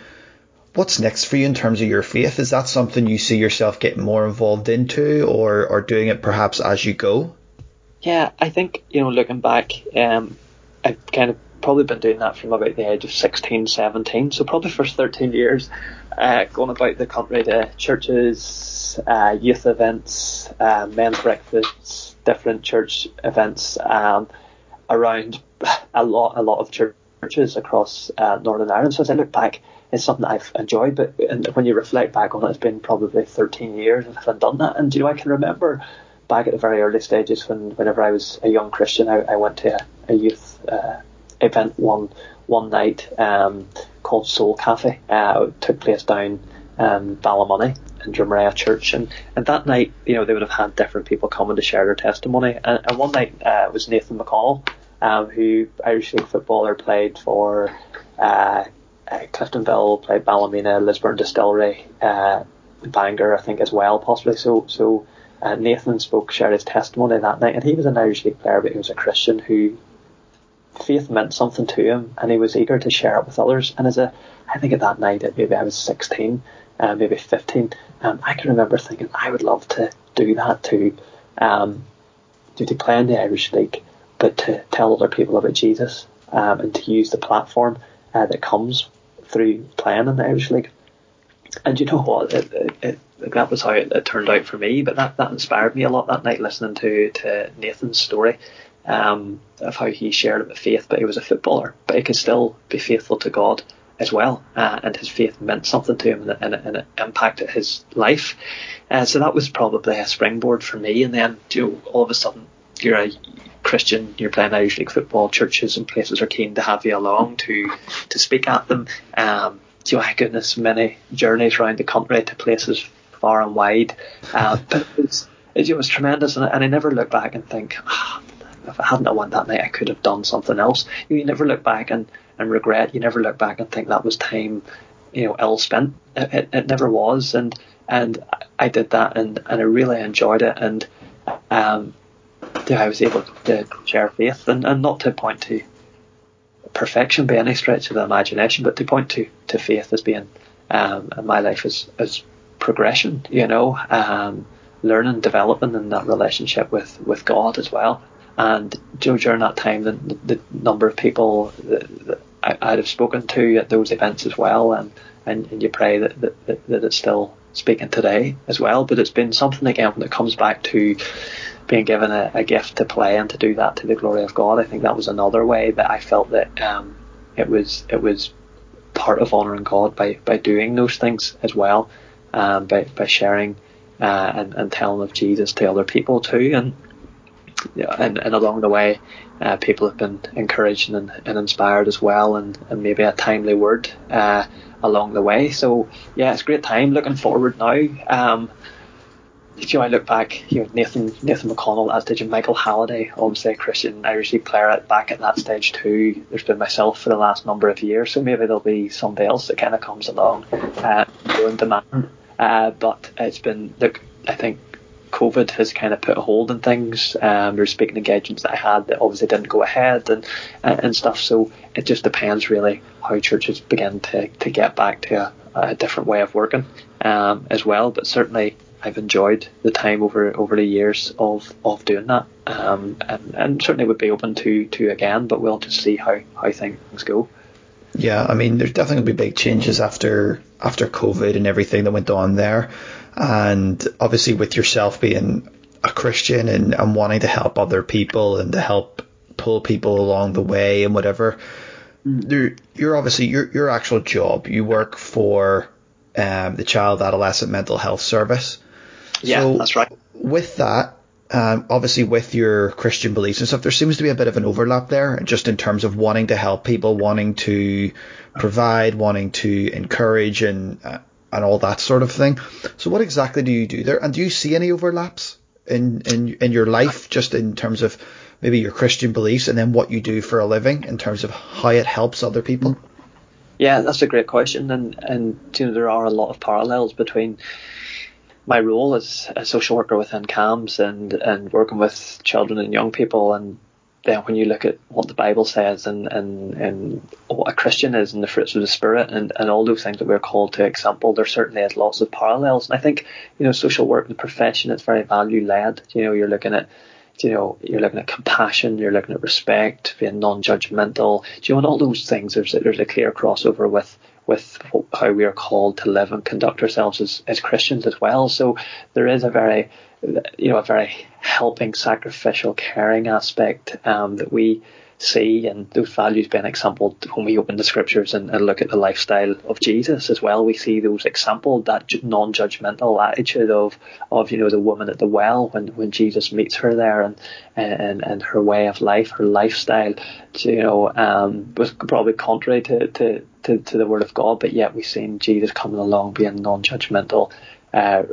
what's next for you in terms of your faith? Is that something you see yourself getting more involved into, or, or doing it perhaps as you go? Yeah, I think, you know, looking back, um, I've kind of probably been doing that from about the age of 16, 17, so probably for 13 years, uh, going about the country to churches, uh, youth events, uh, men's breakfasts, different church events um, around a lot, a lot of churches across uh, Northern Ireland. So as I look back, it's something I've enjoyed, but when you reflect back on it, it's been probably 13 years since I've done that. And you know, I can remember back at the very early stages when whenever I was a young Christian, I, I went to a, a youth uh, event one one night um, called Soul Cafe. Uh, it took place down um, Ballymoney in Drumrea Church, and, and that night, you know, they would have had different people coming to share their testimony. And, and one night uh, was Nathan McConnell, um, who Irish League footballer played for. Uh, uh, Cliftonville, played Ballymena, Lisburn Distillery, uh, Bangor, I think as well, possibly. So, so uh, Nathan spoke, shared his testimony that night, and he was an Irish League player, but he was a Christian who faith meant something to him, and he was eager to share it with others. And as a, I think at that night, maybe I was 16, uh, maybe 15, um, I can remember thinking I would love to do that too, um, to, to play in the Irish League, but to tell other people about Jesus um, and to use the platform uh, that comes through playing in the Irish League. And you know what? It, it, it, that was how it, it, turned out for me. But that, that inspired me a lot that night listening to, to Nathan's story um, of how he shared with faith. But he was a footballer, but he could still be faithful to God as well. Uh, and his faith meant something to him and, and, and it impacted his life. Uh, so that was probably a springboard for me. And then you know, all of a sudden, you're a Christian, you're playing Irish League football, churches and places are keen to have you along to to speak at them. Um, know, my goodness, many journeys around the country to places far and wide. Uh, but it was, it was tremendous, and, and I never look back and think, oh, if I hadn't went that night, I could have done something else. You, never look back and, and regret. You never look back and think that was time, you know, ill spent. It, it, it never was, and and I did that, and, and I really enjoyed it, and um, I was able to share faith, and, and not to point to perfection by any stretch of the imagination, but to point to, to faith as being um, my life as, as progression, you know, um, learning, developing in that relationship with, with God as well. And you know, during that time, the, the number of people that, that I, I'd have spoken to at those events as well, and, and, and you pray that, that, that it's still speaking today as well. But it's been something again it comes back to being given a, a, gift to play and to do that to the glory of God. I think that was another way that I felt that um, it was it was part of honouring God by, by doing those things as well, um, by by sharing uh, and, and telling of Jesus to other people too, and and, and along the way, uh, people have been encouraged and, and inspired as well, and, and maybe a timely word uh, along the way. So yeah, it's a great time. Looking forward now. Um, if you I look back, you know, Nathan Nathan McConnell, as did you Michael Halliday, obviously a Christian Irish player at, back at that stage too. There's been myself for the last number of years, so maybe there'll be somebody else that kind of comes along uh, in demand Uh, but it's been look, I think COVID has kind of put a hold on things. Um, there's speaking engagements that I had that obviously didn't go ahead and and stuff. So it just depends really how churches begin to, to get back to a, a different way of working um, as well. But certainly I've enjoyed the time over over the years of, of doing that, um, and, and certainly would be open to to again. But we'll just see how, how things go. Yeah, I mean, there's definitely gonna be big changes after after COVID and everything that went on there, and obviously with yourself being a Christian and, and wanting to help other people and to help pull people along the way and whatever. Mm. You're obviously your your actual job. You work for um, the Child Adolescent Mental Health Service. Yeah, so that's right. With that, um, obviously with your Christian beliefs and stuff, there seems to be a bit of an overlap there, just in terms of wanting to help people, wanting to provide, wanting to encourage, and uh, and all that sort of thing. So, what exactly do you do there, and do you see any overlaps in in in your life, just in terms of maybe your Christian beliefs, and then what you do for a living, in terms of how it helps other people? Yeah, that's a great question, and and you know there are a lot of parallels between my role as a social worker within CAMHS and, and working with children and young people and then when you look at what the Bible says and, and, and what a Christian is and the fruits of the Spirit and, and all those things that we're called to example, there certainly is lots of parallels. And I think, you know, social work, the profession, it's very value led. You know, you're looking at you know, you're looking at compassion, you're looking at respect, being non-judgmental. Do you know, and all those things, there's there's a clear crossover with with how we are called to live and conduct ourselves as, as Christians as well. So there is a very, you know, a very helping, sacrificial, caring aspect um, that we see and those values being exampled when we open the scriptures and, and, look at the lifestyle of Jesus as well. We see those exampled, that non-judgmental attitude of, of, you know, the woman at the well when, when Jesus meets her there and, and, and her way of life, her lifestyle, you know, um, was probably contrary to, to, to, to the word of God, but yet we've seen Jesus coming along being non-judgmental uh,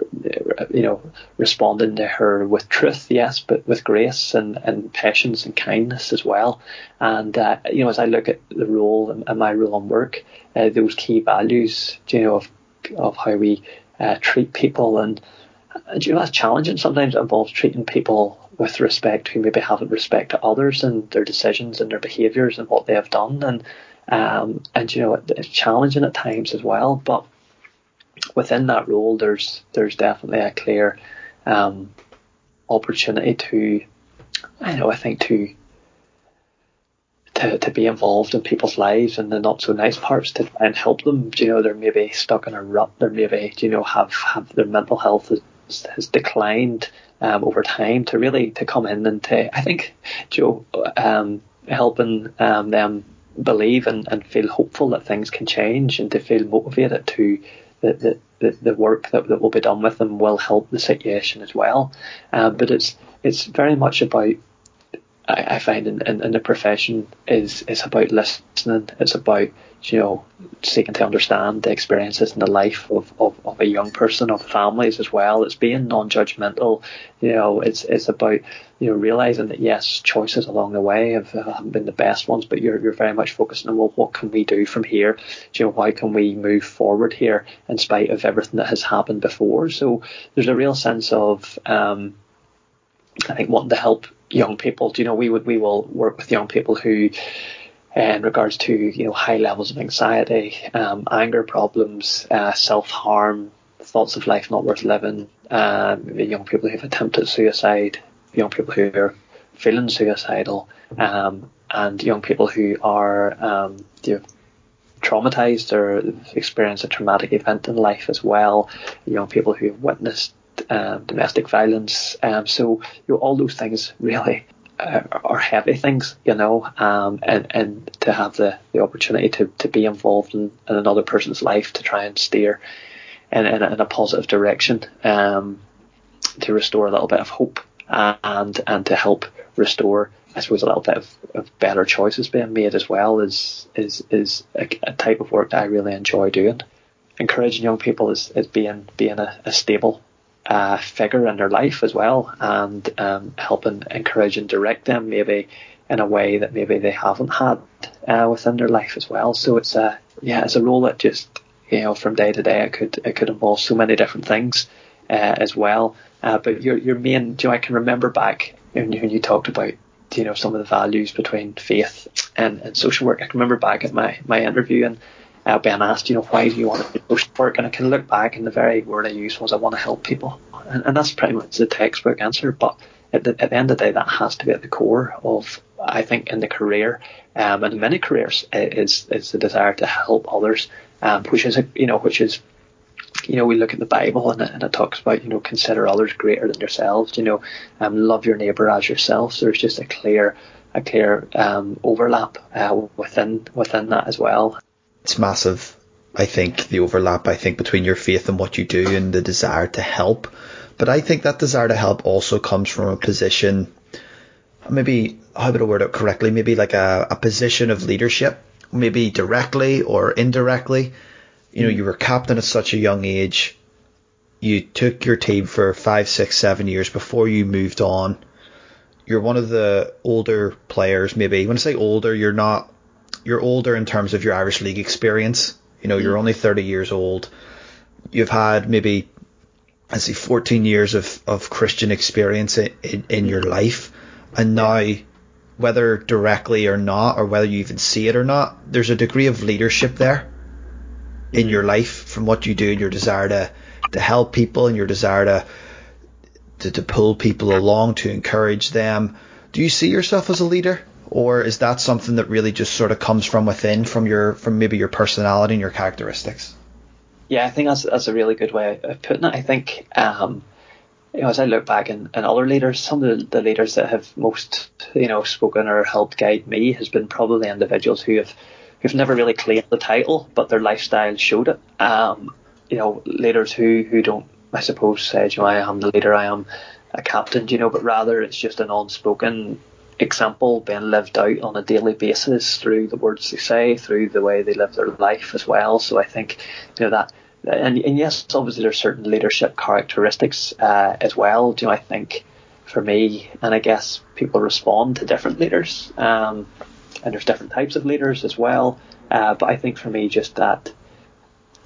you know, responding to her with truth, yes, but with grace and, and patience and kindness as well. And, uh, you know, as I look at the role and, my role on work, uh, those key values, you know, of, of how we uh, treat people and, and, you know, that's challenging. Sometimes it involves treating people with respect who maybe haven't respect to others and their decisions and their behaviours and what they have done. And, um, and, you know, it's challenging at times as well, but within that role, there's there's definitely a clear um, opportunity to, I know, I think to to, to be involved in people's lives and the not so nice parts to try and help them. Do you know, they're maybe stuck in a rut. They're maybe, you know, have have their mental health has, has declined um, over time. To really to come in and to, I think, Joe, um, helping um, them believe and, and feel hopeful that things can change and to feel motivated to the, the, the work that, that will be done with them will help the situation as well. Um, but it's it's very much about I, I find in, in, in, the profession is is about listening. It's about you know seeking to understand the experiences and the life of, of, of a young person, of families as well. It's being non-judgmental. You know, it's it's about you know realizing that yes, choices along the way have, haven't been the best ones, but you're you're very much focusing on well, what can we do from here? You know, how can we move forward here in spite of everything that has happened before? So there's a real sense of um, I think wanting to help young people. Do you know we would we will work with young people who in regards to you know high levels of anxiety, um, anger problems, uh, self harm, thoughts of life not worth living, um, young people who've attempted suicide, young people who are feeling suicidal, um, and young people who are um, you know, traumatized or experienced a traumatic event in life as well, young people who have witnessed um, domestic violence. Um, so you know, all those things really uh, are heavy things, you know, um, and and to have the, the opportunity to, to be involved in, in another person's life to try and steer in, in, in a positive direction, um, to restore a little bit of hope and and to help restore, I suppose, a little bit of, of better choices being made as well is is is a, a, type of work that I really enjoy doing. Encouraging young people is, is being being a, a stable uh, figure in their life as well, and um, helping encourage and direct them maybe in a way that maybe they haven't had uh, within their life as well. So it's a yeah, it's a role that just you know, from day to day, it could it could involve so many different things uh, as well. Uh, but your your main, you know, I can remember back when you, when you talked about you know some of the values between faith and, and social work. I can remember back at my my interview and uh, being asked, you know, why do you want to do social work? And I can look back and the very word I used was I want to help people, and, and that's pretty much the textbook answer. But at the, at the end of the day, that has to be at the core of I think in the career um, and in many careers is is the desire to help others, um, which is you know which is you know we look at the Bible and it, and it talks about you know consider others greater than yourselves. You know, um, love your neighbour as yourself. So there's just a clear a clear um, overlap uh, within within that as well. It's massive. I think the overlap. I think between your faith and what you do and the desire to help. But I think that desire to help also comes from a position maybe how would I word it correctly? Maybe like a, a position of leadership, maybe directly or indirectly. You know, you were captain at such a young age. You took your team for five, six, seven years before you moved on. You're one of the older players, maybe. When I say older, you're not. You're older in terms of your Irish League experience. You know, you're mm. only 30 years old. You've had maybe, I see, 14 years of, of Christian experience in, in, in your life and now, whether directly or not, or whether you even see it or not, there's a degree of leadership there in your mm. life from what you do and your desire to, to help people and your desire to, to, to pull people along, to encourage them. Do you see yourself as a leader? Or is that something that really just sort of comes from within, from your, from maybe your personality and your characteristics? Yeah, I think that's that's a really good way of putting it. I think um, you know, as I look back and, and other leaders, some of the, the, leaders that have most, you know, spoken or helped guide me has been probably individuals who have who've never really claimed the title, but their lifestyle showed it. Um, you know, leaders who who don't, I suppose, say, you know, I am the leader, I am a captain, you know, but rather it's just an unspoken example being lived out on a daily basis through the words they say, through the way they live their life as well. So I think, you know, that and, and yes, obviously there's certain leadership characteristics uh, as well. Do you know, I think for me, and I guess people respond to different leaders, um, and there's different types of leaders as well. Uh, but I think for me, just that,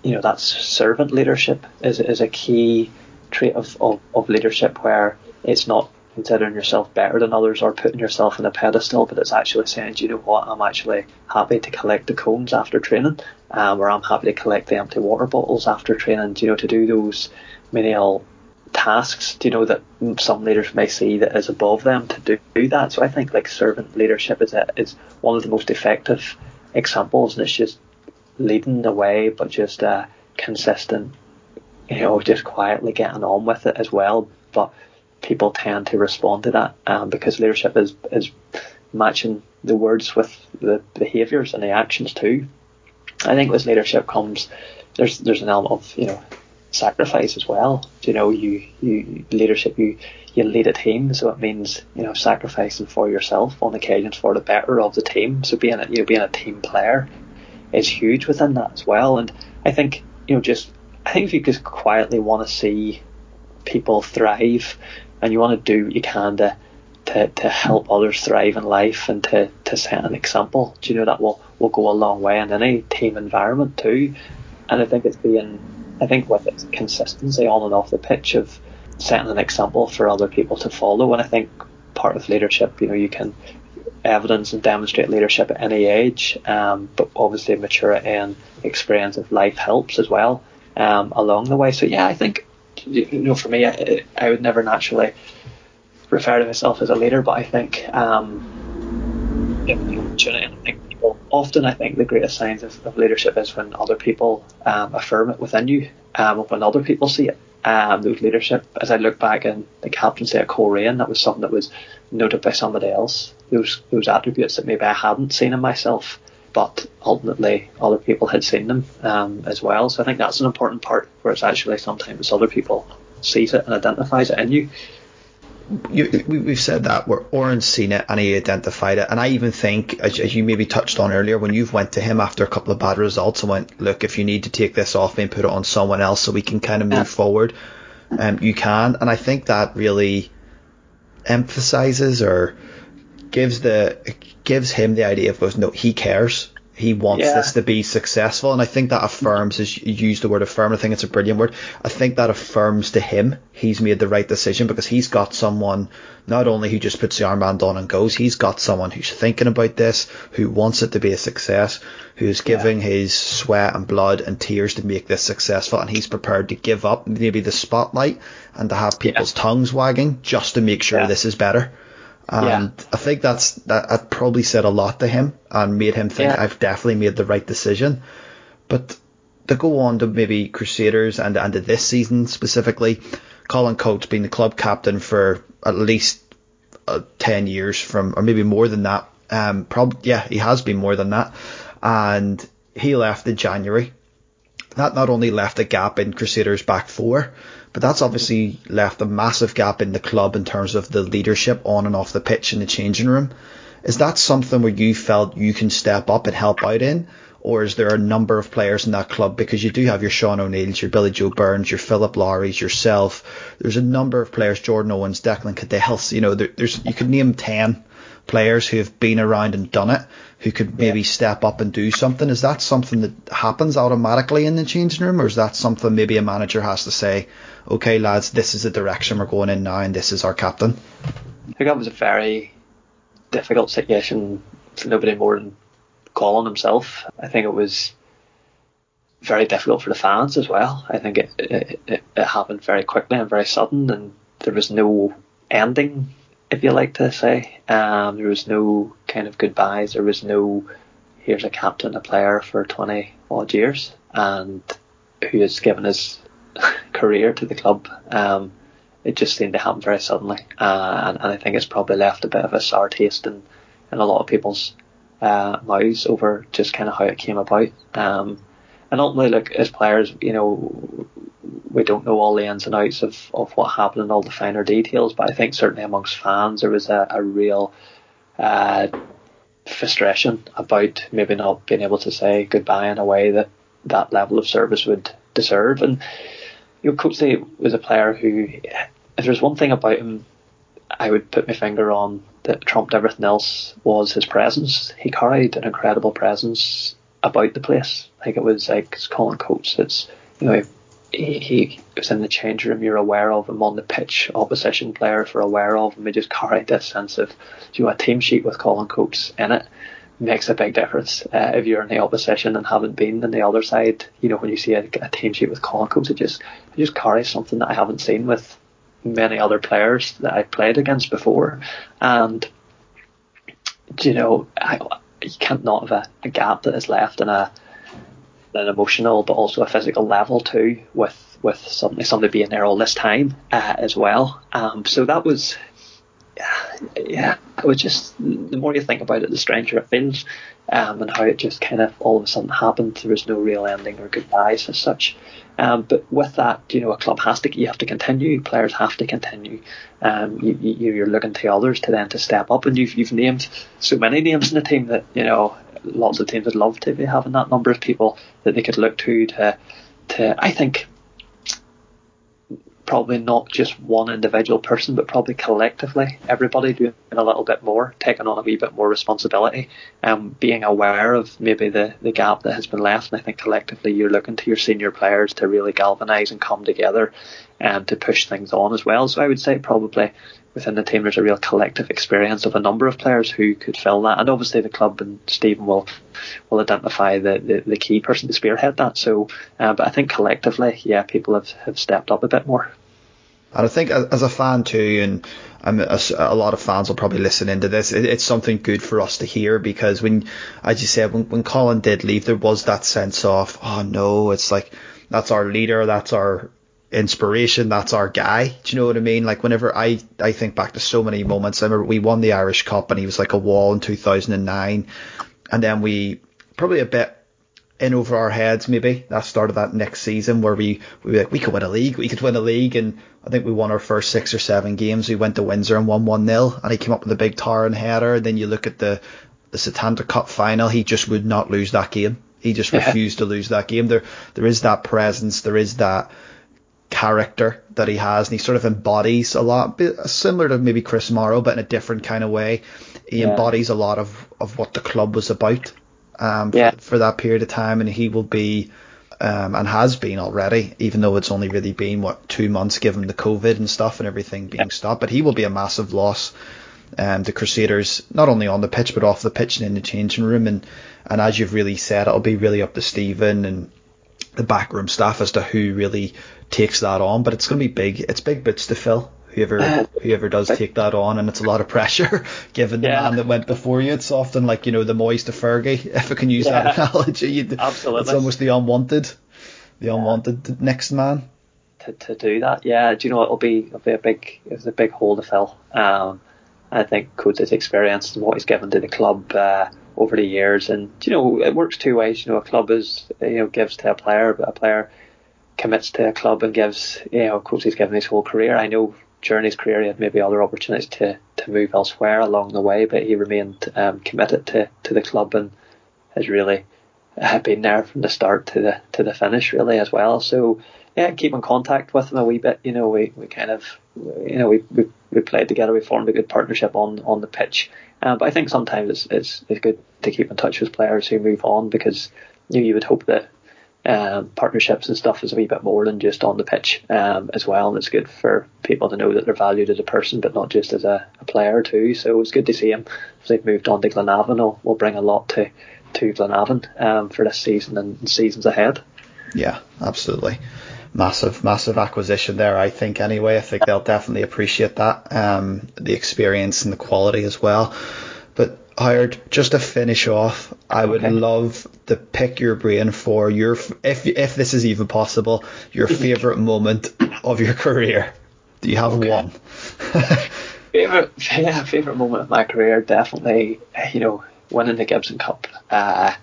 you know, that servant leadership is is a key trait of, of, of leadership where it's not considering yourself better than others or putting yourself on a pedestal, but it's actually saying, you know what, I'm actually happy to collect the cones after training, um, or I'm happy to collect the empty water bottles after training, you know, to do those menial tasks, you know, that some leaders may see that is above them to do, do that. So I think like servant leadership is, a, is one of the most effective examples, and it's just leading the way, but just uh, consistent, you know, just quietly getting on with it as well. But people tend to respond to that um, because leadership is is matching the words with the behaviours and the actions too. I think with leadership comes there's there's an element of you know sacrifice as well. You know, you you leadership you you lead a team, so it means you know sacrificing for yourself on occasions for the better of the team. So being a you know being a team player is huge within that as well. And I think you know just I think if you just quietly want to see people thrive and you want to do what you can to to, to help others thrive in life and to, to set an example. Do you know that will will go a long way in any team environment too? And I think it's being I think with its consistency on and off the pitch of setting an example for other people to follow. And I think part of leadership, you know, you can evidence and demonstrate leadership at any age, um, but obviously maturity and experience of life helps as well um, along the way. So yeah, I think you know, for me, I, I would never naturally refer to myself as a leader, but I think um, the opportunity, I think people often, I think the greatest signs of, of leadership is when other people um, affirm it within you, um, when other people see it. Um, leadership, as I look back in the captaincy at Coleraine, that was something that was noted by somebody else. Those those attributes that maybe I hadn't seen in myself but ultimately other people had seen them um, as well. So I think that's an important part where it's actually sometimes other people sees it and identifies it in you. You, we've said that where Oran's seen it and he identified it, and I even think, as, as, you maybe touched on earlier, when you've went to him after a couple of bad results and went, look, if you need to take this off me and put it on someone else so we can kind of move yeah. forward, um, you can, and I think that really emphasizes or gives the gives him the idea of goes no, he cares. he wants Yeah. this to be successful, and I think that affirms. As you use the word affirm, I think it's a brilliant word. I think that affirms to him he's made the right decision because he's got someone not only who just puts the armband on and goes, he's got someone who's thinking about this, who wants it to be a success, who's giving his sweat and blood and tears to make this successful, and he's prepared to give up maybe the spotlight and to have people's tongues wagging just to make sure Yeah. this is better. And I think that's that, that probably said a lot to him and made him think Yeah. I've definitely made the right decision. But to go on to maybe Crusaders and and to this season specifically, Colin Coates being the club captain for at least uh, ten years from or maybe more than that. Um, prob yeah, he has been more than that, and he left in January. That not only left a gap in Crusaders back four, but that's obviously left a massive gap in the club in terms of the leadership on and off the pitch in the changing room. Is that something where you felt you can step up and help out in? Or is there a number of players in that club? Because you do have your Sean O'Neill's, your Billy Joe Burns, your Philip Lowry's, yourself. There's a number of players, Jordan Owens, Declan Caddell's, you know, there, there's, you could name 10 players who have been around and done it, who could maybe step up and do something. Is that something that happens automatically in the changing room, or is that something maybe a manager has to say, okay, lads, this is the direction we're going in now, and this is our captain? I think that was a very difficult situation for nobody more than Colin himself. I think it was very difficult for the fans as well. I think it, it, it, it happened very quickly and very sudden, and there was no ending, if you like to say. Um, there was no kind of goodbyes. There was no here's a captain, a player for 20 odd years, and who has given his career to the club. Um, it just seemed to happen very suddenly, uh, and, and I think it's probably left a bit of a sour taste in, in a lot of people's uh, mouths over just kind of how it came about. Um, and ultimately, look, as players, you know, we don't know all the ins and outs of, of what happened and all the finer details, but I think certainly amongst fans there was a, a real uh, frustration about maybe not being able to say goodbye in a way that that level of service would deserve. And you know, Coatsy was a player who, if there's one thing about him, I would put my finger on that trumped everything else was his presence. He carried an incredible presence about the place. Like it was like it's Colin Coates. It's you know he, he was in the change room. You're aware of him on the pitch. Opposition players are aware of him. He just carried this sense of you know a team sheet with Colin Coates in it makes a big difference uh, if you're in the opposition and haven't been on the other side. You know when you see a, a team sheet with Coates, it just it just carries something that I haven't seen with many other players that I've played against before, and you know I, you can't not have a, a gap that is left in a an emotional but also a physical level too with with somebody somebody being there all this time uh, as well. Um, so that was yeah, it was just the more you think about it, the stranger it feels, um, and how it just kind of all of a sudden happened. There was no real ending or goodbyes as such. Um, but with that, you know, a club has to, you have to continue. Players have to continue. Um, you, you, you're looking to others to then to step up, and you've you've named so many names in the team that you know lots of teams would love to be having that number of people that they could look to to to. I think probably not just one individual person, but probably collectively, everybody doing a little bit more, taking on a wee bit more responsibility, um, being aware of maybe the, the gap that has been left. And I think collectively you're looking to your senior players to really galvanise and come together and to push things on as well. So I would say probably within the team there's a real collective experience of a number of players who could fill that. And obviously the club and Stephen will will identify the, the, the key person to spearhead that. So, uh, but I think collectively, yeah, people have, have stepped up a bit more. And I think as a fan too, and um, a, a lot of fans will probably listen into this. It, it's something good for us to hear because when, as you said, when, when Colin did leave, there was that sense of, oh no, it's like that's our leader, that's our inspiration, that's our guy. Do you know what I mean? Like whenever I I think back to so many moments. I remember we won the Irish Cup and he was like a wall in 2009, and then we probably a bit in over our heads maybe that started that next season where we we were like we could win a league we could win a league. And I think we won our first six or seven games. We went to Windsor and won one 0 and he came up with a big towering header. And then you look at the the Setanta Cup final he just would not lose that game. He just refused to lose that game. There there is that presence. There is that character that he has and he sort of embodies a lot similar to maybe Chris Morrow but in a different kind of way he Yeah. embodies a lot of of what the club was about um, Yeah. for, for that period of time, and he will be. Um, and has been already, even though it's only really been what two months given the COVID and stuff and everything being stopped. But he will be a massive loss um, the Crusaders, not only on the pitch but off the pitch and in the changing room. And, and as you've really said, it'll be really up to Stephen and the backroom staff as to who really takes that on. But it's going to be big. It's big boots to fill. Whoever whoever does take that on, and it's a lot of pressure given the Yeah. man that went before you. It's often like you know the Moyes to Fergie, if I can use that analogy. Absolutely. it's almost the unwanted, the unwanted next man. to, to do that. Yeah, do you know it'll be it'll be a big it's a big hole to fill. Um, I think Coates' experience and what he's given to the club uh, over the years, and you know it works two ways. You know, a club is you know gives to a player, but a player commits to a club and gives. You know, of course, he's given his whole career. I know during his career he had maybe other opportunities to to move elsewhere along the way, but he remained um, committed to to the club and has really uh, been there from the start to the to the finish really as well. So yeah, keep in contact with him a wee bit. You know, we, we kind of you know we, we we played together. We formed a good partnership on on the pitch. Um, but I think sometimes it's, it's it's good to keep in touch with players who move on because you know, you would hope that um, partnerships and stuff is a wee bit more than just on the pitch um, as well. And it's good for people to know that they're valued as a person, but not just as a, a player too. So it's good to see him. If they've moved on to Glenavon, will will bring a lot to to Glenavon um, for this season and seasons ahead. Yeah, absolutely. Massive, massive acquisition there, I think, anyway. I think they'll definitely appreciate that. Um, the experience and the quality as well. But Howard, just to finish off, I would Okay. love to pick your brain for your, if if this is even possible, your favourite moment of your career. Do you have one? Favorite, yeah, favorite moment of my career, definitely, you know, winning the Gibson Cup uh,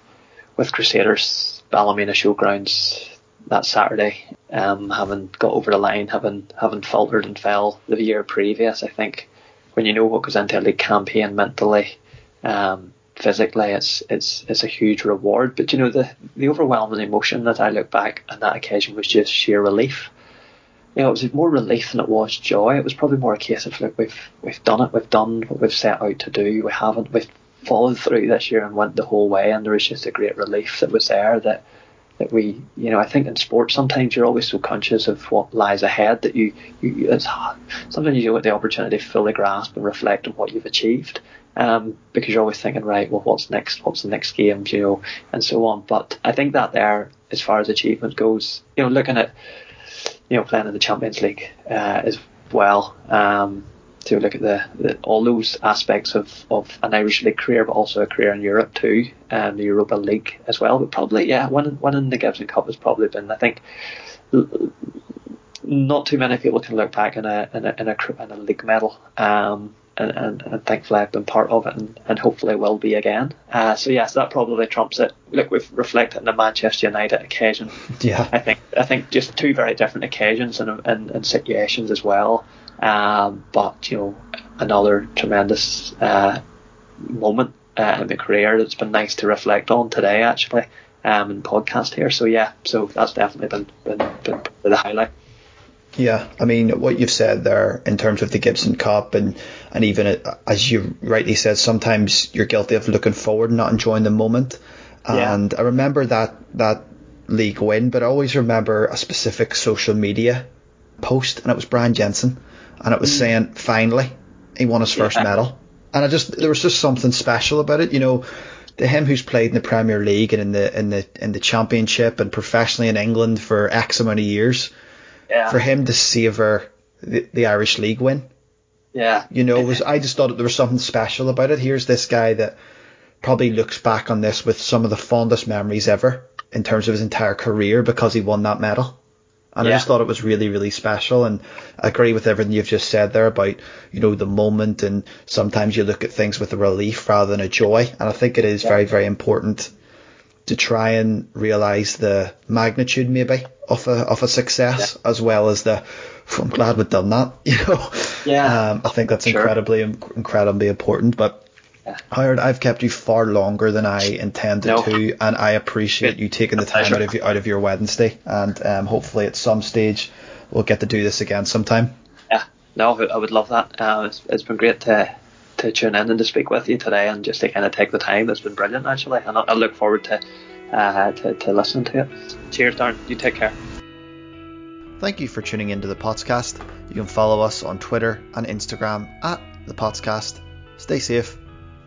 with Crusaders, Ballymena Showgrounds that Saturday. Um, having got over the line, having having faltered and fell the year previous, I think when you know what goes into a league campaign mentally, um, physically, it's it's it's a huge reward. But you know the the overwhelming emotion that I look back on that occasion was just sheer relief you know, it was more relief than it was joy. It was probably more a case of look, we've we've done it, we've done what we've set out to do. We haven't, we've followed through this year and went the whole way, and there was just a great relief that was there that that we, you know, I think in sports sometimes you're always so conscious of what lies ahead that you, you it's hard. sometimes you don't get the opportunity to fully grasp and reflect on what you've achieved. Um, because you're always thinking, right, well, what's next? What's the next game? You know, and so on. But I think that there, as far as achievement goes, you know, looking at you know, playing in the Champions League uh, as well. Um, to look at the, the all those aspects of, of an Irish League career, but also a career in Europe too, and the Europa League as well. But probably, yeah, winning winning the Gibson Cup has probably been, I think, not too many people can look back in a in a in a, in a league medal. Um, and, and, and thankfully I've been part of it and, and hopefully will be again. Uh, so yes, that probably trumps it. Look, we've reflected on the Manchester United occasion. Yeah. I think I think just two very different occasions and, and, and situations as well. Um, but you know, another tremendous uh, moment uh, in the career that's been nice to reflect on today actually um, in podcast here. So yeah, so that's definitely been been, been the highlight. Yeah, I mean what you've said there in terms of the Gibson Cup and and even uh, as you rightly said, sometimes you're guilty of looking forward and not enjoying the moment. Yeah. And I remember that that league win, but I always remember a specific social media post, and it was Brian Jensen, and it was mm. saying finally he won his first Yeah. medal, and I just there was just something special about it, you know. To him, who's played in the Premier League and in the in the in the Championship and professionally in England for X amount of years, Yeah, for him to savour the, the Irish League win. yeah, You know, was I just thought that there was something special about it. Here's this guy that probably looks back on this with some of the fondest memories ever in terms of his entire career because he won that medal. And I just thought it was really, really special. And I agree with everything you've just said there about, you know, the moment and sometimes you look at things with a relief rather than a joy. And I think it is very, very important to try and realize the magnitude maybe of a of a success as well as the I'm glad we've done that you know Yeah. um, I think that's Sure. incredibly incredibly important but Yeah. Howard I've kept you far longer than I intended No. to and I appreciate you taking the time out of, your- out of your Wednesday and um, hopefully at some stage we'll get to do this again sometime yeah. No, I would- I would love that. Uh, it's, it's been great to to tune in and to speak with you today and just to kind of take the time. It's been brilliant actually, and I, I look forward to, uh, to to listening to it. Cheers, Darren. You take care. Thank you for tuning into the podcast. You can follow us on Twitter and Instagram at the Pottscast. Stay safe,